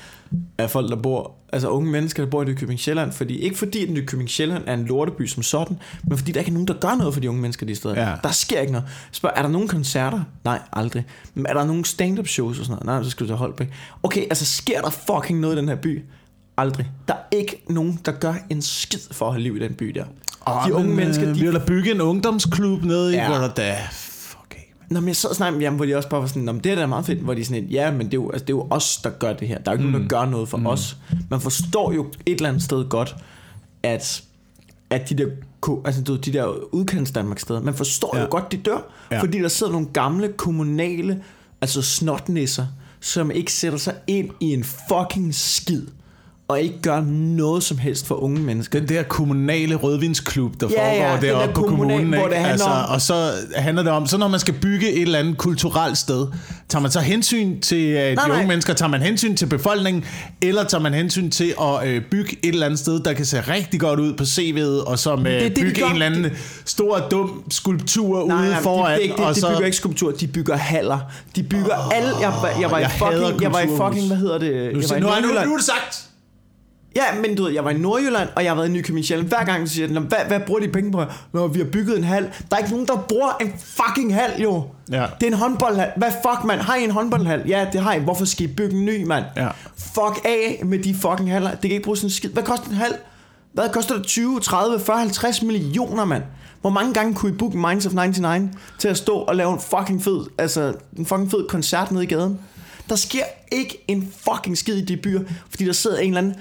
af folk, der bor, altså unge mennesker, der bor i Nykøbing Sjælland, fordi, ikke fordi at Nykøbing Sjælland er en lorteby som sådan, men fordi der ikke er nogen, der gør noget for de unge mennesker de steder. Ja. Der sker ikke noget. Spørg, er der nogen koncerter? Nej, aldrig. Men er der nogen stand-up shows og sådan noget? Nej, så skal du til Holbæk. Okay, altså sker der fucking noget i den her by? Aldrig. Der er ikke nogen, der gør en skid for at have liv i den by der. Oh, de unge mennesker, øh, de Vi vil da bygge en ungdomsklub nede i Ja. da. Nå, men jeg sad og snakkede med jamen, hvor de også bare var sådan, Nå, men det er da meget fedt, hvor de sådan, lidt, ja, men det er, jo, altså, det er jo os, der gør det her. Der er jo ikke mm. nogen, der gør noget for mm. os. Man forstår jo et eller andet sted godt, at, at de der, altså, du, de der udkants Danmark steder, man forstår ja. Jo godt, de dør. Ja. fordi der sidder nogle gamle kommunale, altså snotnisser, som ikke sætter sig ind i en fucking skid, og ikke gør noget som helst for unge mennesker. Den der kommunale rødvinsklub, der Ja, ja, foregår der deroppe på kommunal- kommunen. hvor det altså, om- Og så handler det om, så når man skal bygge et eller andet kulturelt sted, tager man så hensyn til uh, de nej. unge mennesker, tager man hensyn til befolkningen, eller tager man hensyn til at uh, bygge et eller andet sted, der kan se rigtig godt ud på CV'et, og så uh, det, de bygge gør. en eller anden stor, dum skulptur ude foran. de, de, de, og de så, bygger ikke skulpturer, de bygger haller. De bygger oh, alle... Jeg, var- jeg var i jeg hader fucking... Jeg var i fucking... Hvad hedder det? nu, jeg var i nu, nu, nu, nu er det sagt. Ja, men du ved, jeg var i Nordjylland, og jeg har været i Nykøbing Sjælland. Hver gang så siger jeg, hvad, hvad bruger de penge på? Når vi har bygget en hal. Der er ikke nogen, der bruger en fucking hal, jo. Ja. Det er en håndboldhal. Hvad fuck, mand? Har I en håndboldhal? Ja, det har I. Hvorfor skal I bygge en ny, mand? Ja. Fuck af med de fucking haller. Det kan ikke bruge sådan en skid. Hvad koster en hal? Hvad koster det? 20, 30, 40, 50 millioner, mand? Hvor mange gange kunne I booke Minds of 99 til at stå og lave en fucking fed, altså en fucking fed koncert nede i gaden? Der sker ikke en fucking skid i de byer, fordi der sidder en eller anden,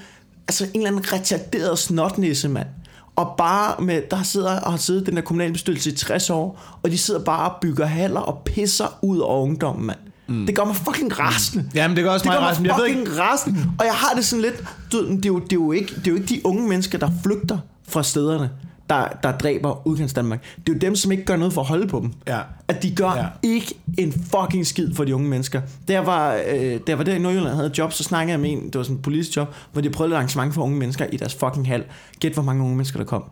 altså en eller anden retarderet snotnisse, mand. Og bare med, der sidder og har siddet den der kommunalbestyrelse i 60 år, og de sidder bare og bygger haller og pisser ud over ungdommen, mand. Mm. Det gør mig fucking rasende. Jamen, det gør også det mig gør mig rasende. Jeg ved fucking rasende. Og jeg har det sådan lidt, du, det, er jo, det, er jo ikke, det er jo ikke de unge mennesker, der flygter fra stederne, der, der dræber udkants Danmark. Det er jo dem, som ikke gør noget for at holde på dem. Ja. At de gør Ja. ikke en fucking skid for de unge mennesker. Jeg var, øh, jeg var der i Nordjylland og havde et job, så snakkede jeg med en, det var sådan en politisk job, hvor de prøvede et arrangement for unge mennesker i deres fucking hal. Gæt, hvor mange unge mennesker der kom.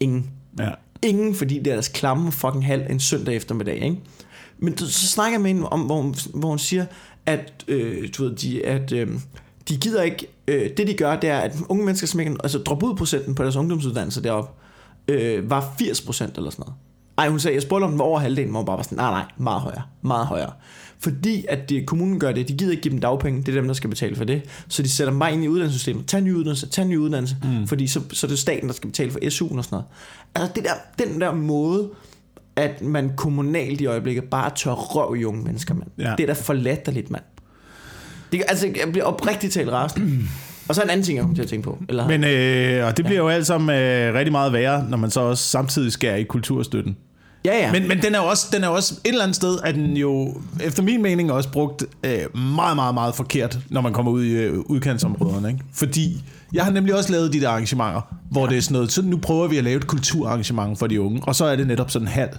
Ingen. Ja. Ingen, fordi det er deres klamme fucking halv en søndag eftermiddag, ikke? Men så snakker jeg med hende om, hvor hun, hvor hun siger, at, øh, du ved, de, at øh, de gider ikke, øh, det de gør, det er, at unge mennesker, som ikke, altså drop ud procenten på deres ungdomsuddannelse deroppe, øh, var 80 procent eller sådan noget. Ej, hun sagde, jeg spurgte om den var over halvdelen, hvor hun bare var sådan, nej, nej, meget højere, meget højere. Fordi at det, kommunen gør det, de gider ikke give dem dagpenge, det er dem, der skal betale for det. Så de sætter bare ind i uddannelsessystemet. Tag en ny uddannelse, tag en ny uddannelse. Mm. Fordi så, så er det staten, der skal betale for SU'en og sådan noget. Altså det der, den der måde, at man kommunalt i øjeblikket bare tør røv i unge mennesker, mand. Ja. Det er da for latterligt, mand. Det, altså, jeg bliver oprigtigt talt rasende. <clears throat> Og så en anden ting, jeg kommer til at tænke på. Eller, Men, øh, og det bliver jo alt sammen øh, rigtig meget værre, når man så også samtidig skærer i kulturstøtten. ja, ja. Men, men den er jo også, den er også et eller andet sted, at den jo, efter min mening, også brugt øh, meget, meget, meget forkert, når man kommer ud i øh, udkantsområderne. Ikke? Fordi jeg har nemlig også lavet de der arrangementer, hvor det er sådan noget, så nu prøver vi at lave et kulturarrangement for de unge, og så er det netop sådan halv,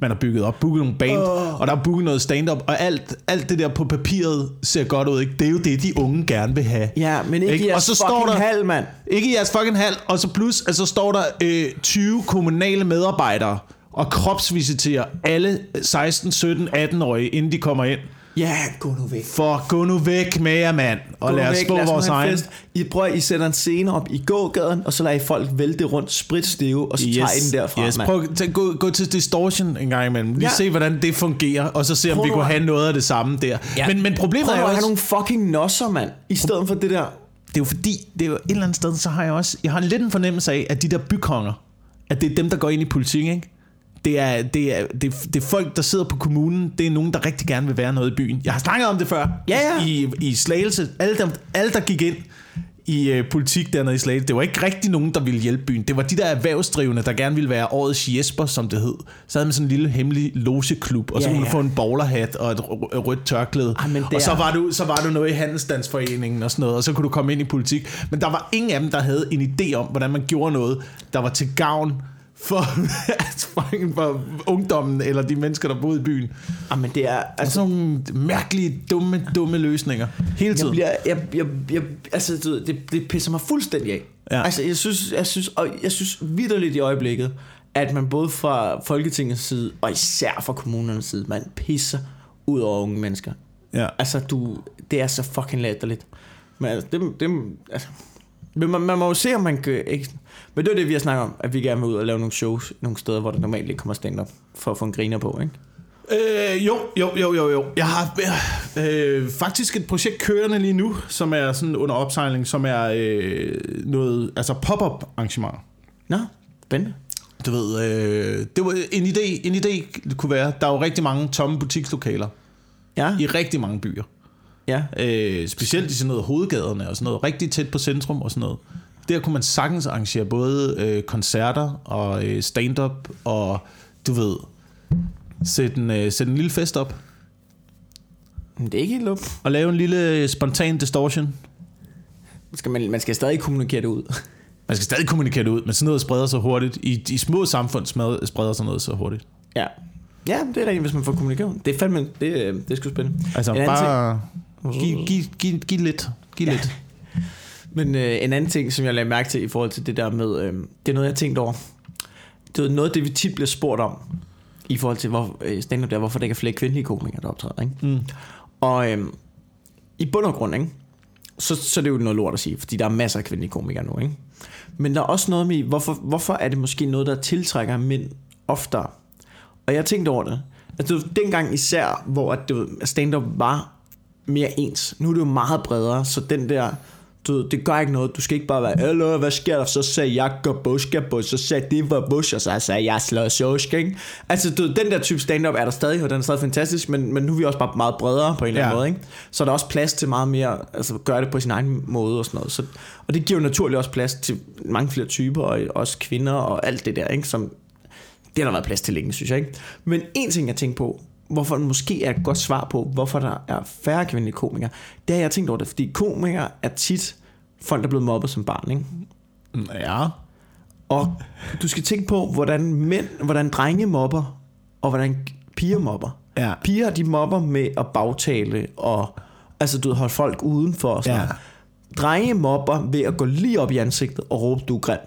man har bygget op, booket nogle band, oh. og der er booket noget stand-up, og alt, alt det der på papiret ser godt ud, ikke? Det er jo det, de unge gerne vil have. ja, men ikke, ikke? i Og jeres så fucking står der, hal, mand. ikke i jeres fucking hal, og så plus, at så står der øh, 20 kommunale medarbejdere og kropsvisiterer alle 16, 17, 18-årige, inden de kommer ind. Ja, gå nu væk. For gå nu væk med jer, mand. Og Gå lad os væk, få lad os nu vores egen. fest. I prøver, I sætter en scene op i gågaden, og så lader I folk vælte rundt spritstive, og så yes. tager I den derfra, yes. mand. Prøv at gå, gå til Distortion en gang imellem. Lige Ja. se, hvordan det fungerer, og så se, om Prøv vi kunne have noget af det samme der. Ja. Men, men problemet Prøv er jo at have også... nogle fucking nosser, mand. I stedet for det der... Det er jo fordi, det er jo et eller andet sted, så har jeg også... Jeg har lidt en fornemmelse af, at de der bykonger, at det er dem, der går ind i politik, ikke? Det er, det, er, det, det er folk, der sidder på kommunen. Det er nogen, der rigtig gerne vil være noget i byen. Jeg har snakket om det før. Ja, ja. I, i Slagelse. Alle, dem, alle, der gik ind i øh, politik dernede i Slagelse, det var ikke rigtig nogen, der ville hjælpe byen. Det var de der erhvervsdrivende, der gerne ville være årets Jesper, som det hed. Så havde man sådan en lille hemmelig logeklub, og så Ja, kunne man ja. få en bowlerhat og et rø- rødt tørklæde. Ej, men og så var, du, så var du noget i Handelsstandsforeningen og sådan noget, og så kunne du komme ind i politik. Men der var ingen af dem, der havde en idé om, hvordan man gjorde noget, der var til gavn for, <laughs> for ungdommen eller de mennesker, der boede i byen. Jamen, det er... Altså sådan nogle mærkelige, dumme, dumme løsninger. Hele jeg tiden. bliver, jeg, jeg, jeg, altså, du ved, det, det pisser mig fuldstændig af. Ja. Altså, jeg synes, jeg synes, og jeg synes vidderligt i øjeblikket, at man både fra Folketingets side, og især fra kommunernes side, man pisser ud over unge mennesker. Ja. Altså, du, det er så fucking latterligt. Men altså, det, det, altså, men man, man må jo se, om man kan... Ikke, men det er det, vi har snakket om, at vi gerne vil ud og lave nogle shows nogle steder, hvor der normalt ikke kommer stand-up, for at få en griner på, ikke? Øh, jo, jo, jo, jo, jo. Jeg har øh, faktisk et projekt kørende lige nu, som er sådan under opsejling, som er øh, noget, altså pop-up arrangement. Nå, spændende. Du ved, øh, det var en idé, en idé kunne være, der er jo rigtig mange tomme butikslokaler Ja, i rigtig mange byer. ja. Øh, specielt i sådan noget hovedgaderne og sådan noget, rigtig tæt på centrum og sådan noget. Der kunne man sagtens arrangere både øh, koncerter og øh, stand-up og, du ved, sætte en, øh, sætte en lille fest op Men det er ikke helt lup. og lave en lille øh, spontan distortion. Skal man, man skal stadig kommunikere det ud. Man skal stadig kommunikere det ud, men sådan noget spreder sig hurtigt. I de små samfund spreder sig noget så hurtigt. ja. Ja, det er rigtigt, hvis man får kommunikation. Det er fandme, det, øh, det er sgu spændende. Altså En bare giv, giv, giv, giv lidt. Giv Ja. lidt. <laughs> Men øh, en anden ting, som jeg lagde mærke til i forhold til det der med, øh, det er noget, jeg har tænkt over. Det er noget af det, vi tit bliver spurgt om, i forhold til hvor, øh, stand-up der, hvorfor der ikke er flere kvindelige komikere, der optræder. Ikke? Mm. Og øh, i bund og grund, ikke? Så, så er det jo noget lort at sige, fordi der er masser af kvindelige komikere nu. Ikke? Men der er også noget med, hvorfor, hvorfor er det måske noget, der tiltrækker mænd oftere? Og jeg har tænkt over det. Altså, det var dengang især, hvor at det stand-up var mere ens. Nu er det jo meget bredere, så den der, du det gør ikke noget. Du skal ikke bare være, Hallo, hvad sker der? Så sagde jeg Gabushka på, så sagde det var Bush, og så sagde jeg slår Soska, ikke? Altså, du den der type stand-up er der stadig, og den er stadig fantastisk, men, men nu er vi også bare meget bredere på en eller anden Ja. måde, ikke? Så er der også plads til meget mere, altså gøre det på sin egen måde og sådan noget. Så, og det giver jo naturligt også plads til mange flere typer, og også kvinder og alt det der, ikke? Som, det har der været plads til længe, synes jeg ikke. Men en ting, jeg tænker på, hvorfor det måske er et godt svar på, hvorfor der er færre kvindelige komikere, det har jeg tænkt over det, fordi komikere er tit folk, der er blevet mobbet som barn, ikke? Ja. Og du skal tænke på, hvordan mænd, hvordan drenge mobber, og hvordan piger mobber. Ja. Piger, de mobber med at bagtale, og altså, du ved, holde folk udenfor og sådan Ja. Drenge mobber ved at gå lige op i ansigtet og råbe, du er grim.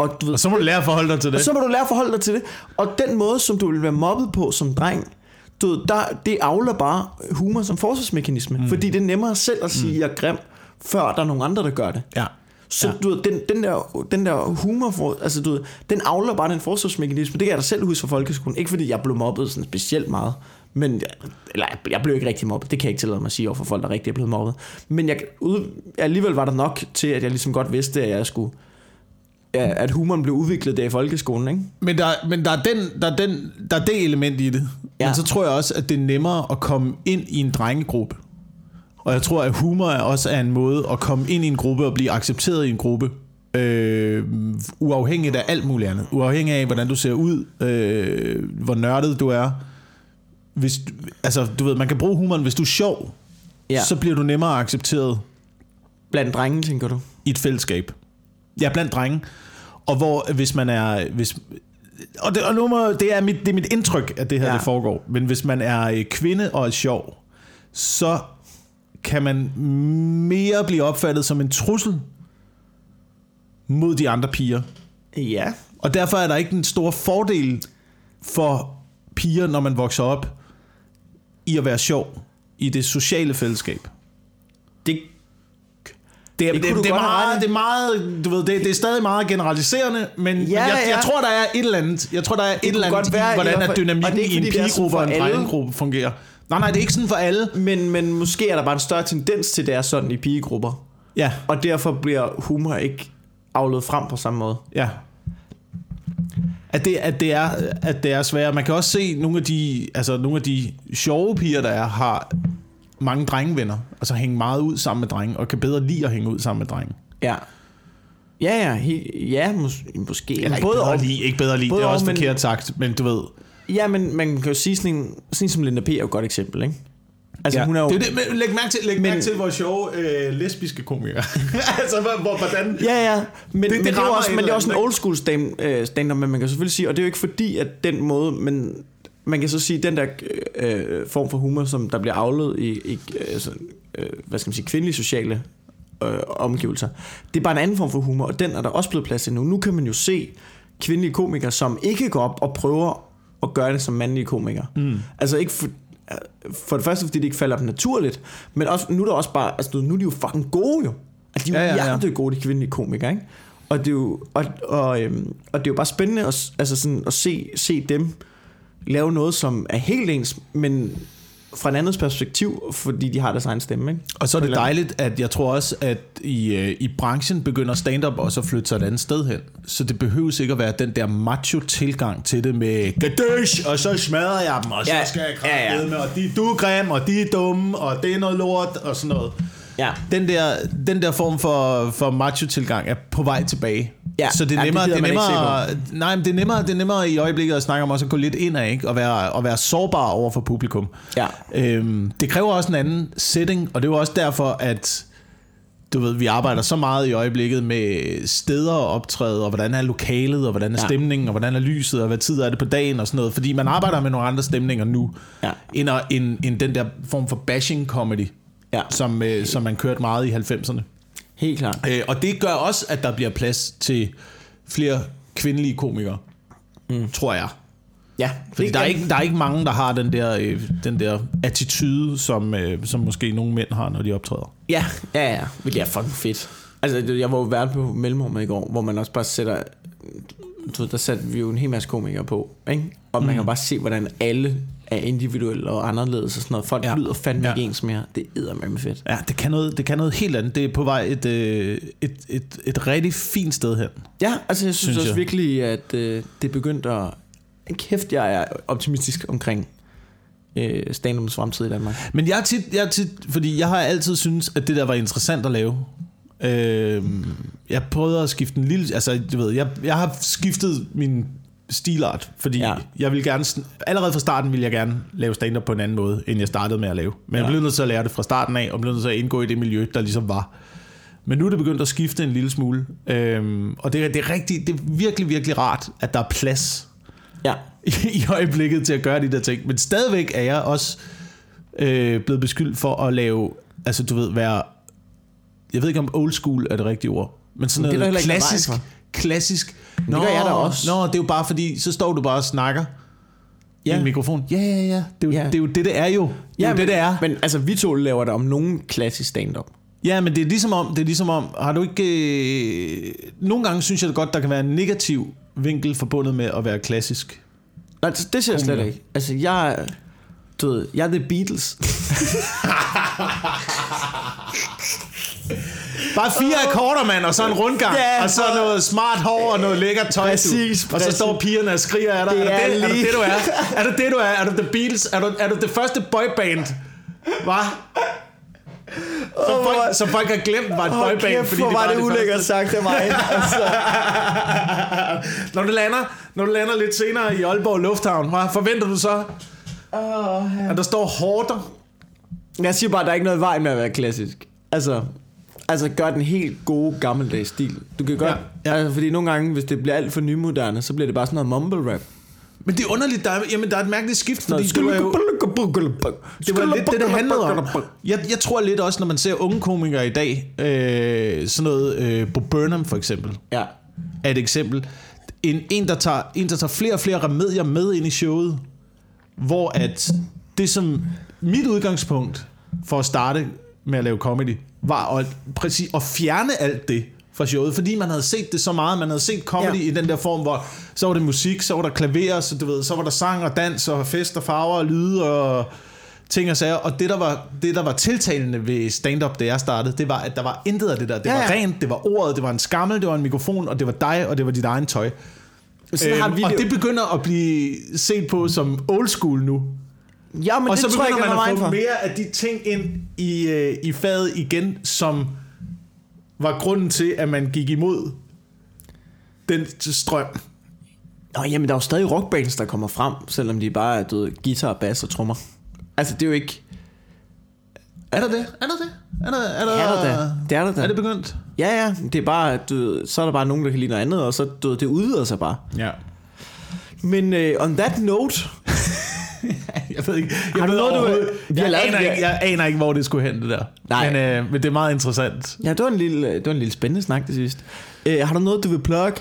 Og du ved, Og så må du lære at forholde dig til det. og så må du lære at forholde dig til det. Og den måde, som du vil være mobbet på som dreng, du ved, der, det afler bare humor som forsvarsmekanisme. Mm. Fordi det er nemmere selv at sige, at jeg er grim, før der er nogen andre, der gør det. Ja. Så Ja. du ved, den, den, der, den der humor, for, altså du ved, den afler bare den forsvarsmekanisme. Det kan jeg da selv huske fra folkeskolen. Ikke fordi jeg blev mobbet sådan specielt meget. Men, eller jeg blev ikke rigtig mobbet. Det kan jeg ikke tillade mig at sige over for folk, der rigtig er blevet mobbet. Men jeg, ud, alligevel var der nok til, at jeg ligesom godt vidste, at jeg skulle ja, at humoren blev udviklet der i folkeskolen, ikke? Men, der, men der, er den, der, er den, der er det element i det. Ja. Men så tror jeg også, at det er nemmere at komme ind i en drengegruppe. Og jeg tror, at humor er også er en måde at komme ind i en gruppe og blive accepteret i en gruppe. Øh, uafhængigt af alt muligt andet. Uafhængigt af, hvordan du ser ud, øh, hvor nørdet du er. Hvis, altså, du ved, man kan bruge humoren, hvis du er sjov. Ja. så bliver du nemmere accepteret Blandt drenge, tænker du? i et fællesskab. Ja, blandt drenge. Og hvor hvis man er... Hvis, og det, og nu må, det, er mit, det er mit indtryk, at det her ja. Det foregår. Men hvis man er øh, kvinde og er sjov, så kan man mere blive opfattet som en trussel mod de andre piger. Ja. Og derfor er der ikke en stor fordel for piger, når man vokser op, i at være sjov i det sociale fællesskab. Det, Det er, Det det, det, det, er meget, det er meget, du ved, det, det er stadig meget generaliserende, men, ja, jeg, jeg ja. tror, der er et eller andet, jeg tror, der er et kunne eller andet i, være, i hvordan at dynamikken det ikke, i en det pigegruppe og en drengegruppe fungerer. Nej, nej, det er ikke sådan for alle. men, men måske er der bare en større tendens til, at det er sådan i pigegrupper. Ja, Og derfor bliver humor ikke afledt frem på samme måde. ja. At det, at, det er, at det er svært. Man kan også se, nogle af de, altså nogle af de sjove piger, der er, har mange drengevenner. Altså hænge meget ud sammen med drenge, og kan bedre lide at hænge ud sammen med drenge. Ja. Ja, ja, he, ja mås, måske. Eller Ikke både bedre og. lide, ikke bedre lide, Både det er og, også men- forkert sagt, men du ved. Ja, men man kan jo sige sådan en, sådan en som Linda P. er jo et godt eksempel, ikke? Altså, Ja. hun er jo... Det er det, men læg mærke til, læg Men- mærke til hvor sjove øh, lesbiske komikere. <laughs> altså, hvor, hvor, hvordan... Ja, ja, men det, det men det, er også, men det er også en old school stand, øh, stand-up, men man kan selvfølgelig sige, og det er jo ikke fordi, at den måde, men man kan så sige, den der øh, form for humor, som der bliver afledt i, i øh, sådan, øh, hvad skal man sige, kvindelige sociale øh, omgivelser, det er bare en anden form for humor, og den er der også blevet plads til nu. Nu kan man jo se kvindelige komikere, som ikke går op og prøver at gøre det som mandlige komikere. Mm. Altså ikke for, for det første, fordi det ikke falder dem naturligt, men også, nu er der også bare, altså nu er de jo fucking gode jo. Altså de er jo Ja, ja, ja, gode, de kvindelige komikere, ikke? Og det er jo, og, og, øhm, og det er jo bare spændende at, altså sådan, at se, se dem lave noget, som er helt ens, men fra en andet perspektiv, fordi de har deres egen stemme, ikke? Og så er det dejligt, at jeg tror også, at i, øh, i branchen begynder stand-up også at flytte sig et andet sted hen. Så det behøves ikke at være den der macho-tilgang til det med gadøsh, og så smadrer jeg dem, og så Ja, skal jeg ja, ja. kraftedeme, og de, du er grim, og de er dumme, og det er noget lort, og sådan noget. Ja. Den der, den der form for, for macho-tilgang er på vej tilbage. Ja, så det er ja, det nemmere, det, er nemmere, nej, men det er nemmere, det er nemmere i øjeblikket at snakke om også at gå lidt ind af, ikke? Og være, og være sårbar over for publikum. Ja. Øhm, det kræver også en anden setting, og det er jo også derfor, at du ved, vi arbejder så meget i øjeblikket med steder og optræde, og hvordan er lokalet, og hvordan er stemningen, og hvordan er lyset, og hvad tid er det på dagen, og sådan noget. Fordi man arbejder med nogle andre stemninger nu, Ja. end, end, end den der form for bashing comedy, Ja. som, øh, som man kørte meget i 90'erne. Helt klart. Øh, og det gør også, at der bliver plads til flere kvindelige komikere, mm. tror jeg. Ja, Fordi der er, ikke, der er ikke mange, der har den der, øh, den der attitude, som, øh, som måske nogle mænd har, når de optræder. Ja, ja, ja. Det er fucking fedt. Altså, det- jeg var jo vært på Mellemrummet i går, hvor man også bare sætter... Du ved, der satte vi jo en hel masse komikere på, ikke? Og man kan bare se, hvordan alle er individuelle og anderledes og sådan noget. Folk Ja. lyder fandme Ja. ikke ens mere. Det er med fedt. Ja, det kan noget, det kan noget helt andet. Det er på vej et, øh, et, et, et rigtig fint sted hen. Ja, altså jeg synes, Synes også jeg. virkelig, at øh, det er begyndt at... Kæft, jeg er optimistisk omkring øh, stand fremtid i Danmark. Men jeg er tit, jeg er tit, fordi jeg har altid synes at det der var interessant at lave. Øh, jeg prøvede at skifte en lille, altså du ved, jeg, jeg har skiftet min stilart, fordi ja. Jeg vil gerne, allerede fra starten ville jeg gerne lave stand-up på en anden måde, end jeg startede med at lave. Men ja. jeg blev nødt til at lære det fra starten af, og blev nødt til at indgå i det miljø, der ligesom var. Men nu er det begyndt at skifte en lille smule, øhm, og det er, det, er rigtig, det er virkelig, virkelig rart, at der er plads Ja, <laughs> i, i øjeblikket til at gøre de der ting. Men stadigvæk er jeg også øh, blevet beskyldt for at lave, altså du ved, være, jeg ved ikke om old school er det rigtige ord, men sådan Men noget ikke klassisk, klassisk. det gør jeg da også. Nå, det er jo bare fordi, så står du bare og snakker ja. i en mikrofon. Ja, ja, ja. Det er jo, Ja. det, er jo det, det er jo. Det er ja jo men, det, det er. Men altså, vi to laver der om nogen klassisk stand-up. Ja, men det er ligesom om, det er ligesom om, har du ikke... Øh, nogle gange synes jeg det godt, der kan være en negativ vinkel forbundet med at være klassisk. Nej, det, det ser jeg slet ikke. Altså, jeg du ved, jeg er The Beatles. <laughs> Bare fire akkorder, mand, og så en rundgang, Ja, og så noget smart hår og noget lækkert tøj. Præcis, du. Og så præcis. står pigerne og skriger af dig. Det er, er det, er, det det, du er? Er det det, du er? Er du The Beatles? Er du, er du det første boyband? Hvad? Som, Åh, folk, som folk har glemt var et Åh, boyband, kæft, fordi hvor det var det det ulækkert sagt af mig. altså, <laughs> Når du lander, når du lander lidt senere i Aalborg Lufthavn, hvad forventer du så? At der står hårder? jeg siger bare, at der er ikke noget i vejen med at være klassisk. Altså, altså gør den helt gode gammeldags stil. Du kan godt, Ja, ja. Altså, fordi nogle gange, hvis det bliver alt for nymoderne, så bliver det bare sådan noget mumble rap. Men det er underligt, der er, jamen, der er et mærkeligt skift, fordi det var jo... Det var lidt det, det handlede om. Jeg, jeg tror lidt også, når man ser unge komikere i dag, øh, sådan noget, øh, Bo Burnham for eksempel, Ja. er et eksempel. En, en, der tager, en, der tager flere og flere remedier med ind i showet, hvor at det, som mit udgangspunkt for at starte med at lave comedy, var at, præcis, at fjerne alt det fra showet, fordi man havde set det så meget, man havde set comedy ja. I den der form, hvor så var det musik, så var der klaver, så, du ved, så var der sang og dans og fest og farver og lyde og ting og sager, og det der var, det, der var tiltalende ved stand-up, da jeg startede, det var, at der var intet af det der. Det Ja, var ja. rent, det var ordet, det var en skammel, det var en mikrofon, og det var dig, og det var dit egen tøj. Sådan har Øhm, vi og det, det begynder at blive set på som old school nu. Ja, men og det så tror jeg begynder man at få for. mere af de ting ind i, øh, i faget igen, som var grunden til, at man gik imod den strøm. Nå, jamen, der er jo stadig rockbands, der kommer frem, selvom de bare er ved, guitar, bass og trommer. Altså, det er jo ikke... Er der det? Er der det? Er der, er der, Det er der da. Det er der da. Er det begyndt? Ja, ja, det er bare, du, så er der bare nogen, der kan lide noget andet, og så du, det udvider sig bare. Ja. Men uh, on that note, <laughs> Jeg ved ikke. Jeg, Har du ved noget, du- jeg, lavet aner det- ikke, jeg aner ikke, hvor det skulle hen, det der. Nej. Men, øh, men det er meget interessant. ja, det var en lille, det var en lille spændende snak til sidst. Uh, har du noget, du vil plug?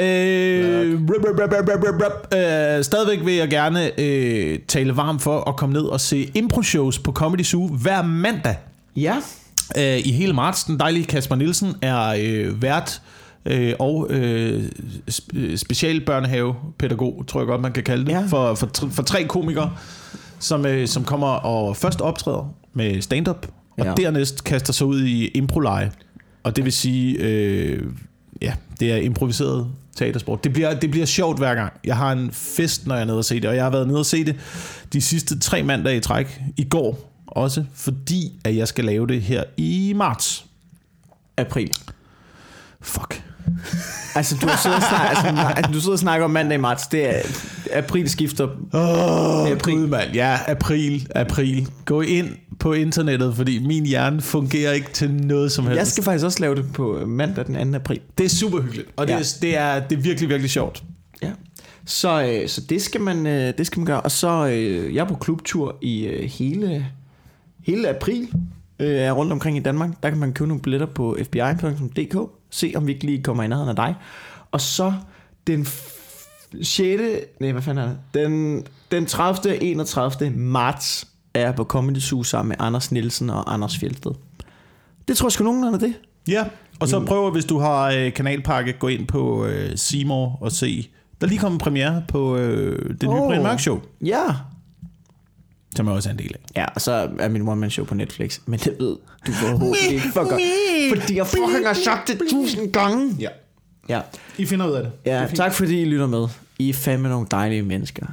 Øh, rup, rup, rup, rup, rup, rup. Øh, stadigvæk vil jeg gerne øh, tale varmt for at komme ned og se impro-shows på Comedy Zoo hver mandag Ja. øh, i hele marts. Den dejlige Kasper Nielsen er øh, vært øh, og øh, sp- specialbørnehave-pædagog, tror jeg godt, man kan kalde det, Ja. for, for, for tre komikere, som, øh, som kommer og først optræder med stand-up, og ja. dernæst kaster sig ud i improleje. Og det vil sige, øh, ja, det er improviseret teatersport. Det bliver, det bliver sjovt hver gang. Jeg har en fest, når jeg er nede og se det, og jeg har været nede og se det de sidste tre mandage i træk. I går også, fordi at jeg skal lave det her i marts. April. Fuck. <laughs> Altså, du har siddet og snakket, altså, altså, du sidder og snakker om mandag i marts. Det er april skifter. Åh, April. Gud, mand. Ja, april, april. Gå ind på internettet, fordi min hjerne fungerer ikke til noget som helst. Jeg skal faktisk også lave det på mandag den 2. april. Det er super hyggeligt, og det, Ja. er, det, er, det er virkelig, virkelig sjovt. Ja. Så, øh, så det, skal man, øh, det skal man gøre. Og så øh, jeg er på klubtur i øh, hele, hele april. Øh, rundt omkring i Danmark. Der kan man købe nogle billetter på fbi.dk. Se om vi ikke lige kommer i nærheden af dig. Og så den 6. Nej, hvad fanden er det? Den, den 30. og 31. marts er jeg på Comedy Zoo sammen med Anders Nielsen og Anders Fjeldsted. Det tror jeg sgu nogenlunde det. Ja, og så prøv, hvis du har øh, kanalpakke, gå ind på øh, Seymour og se. Der er lige kommet premiere på øh, det nye oh. Brian Mørk Show, Ja. Som jeg også er en del af. Ja, og så er min one-man show på Netflix. Men det ved du forhåbentlig ikke for godt. Fordi jeg fucking har sagt det tusind gange. Ja. Ja, I finder ud af det. ja tak fordi I lytter med. I er fandme nogle dejlige mennesker.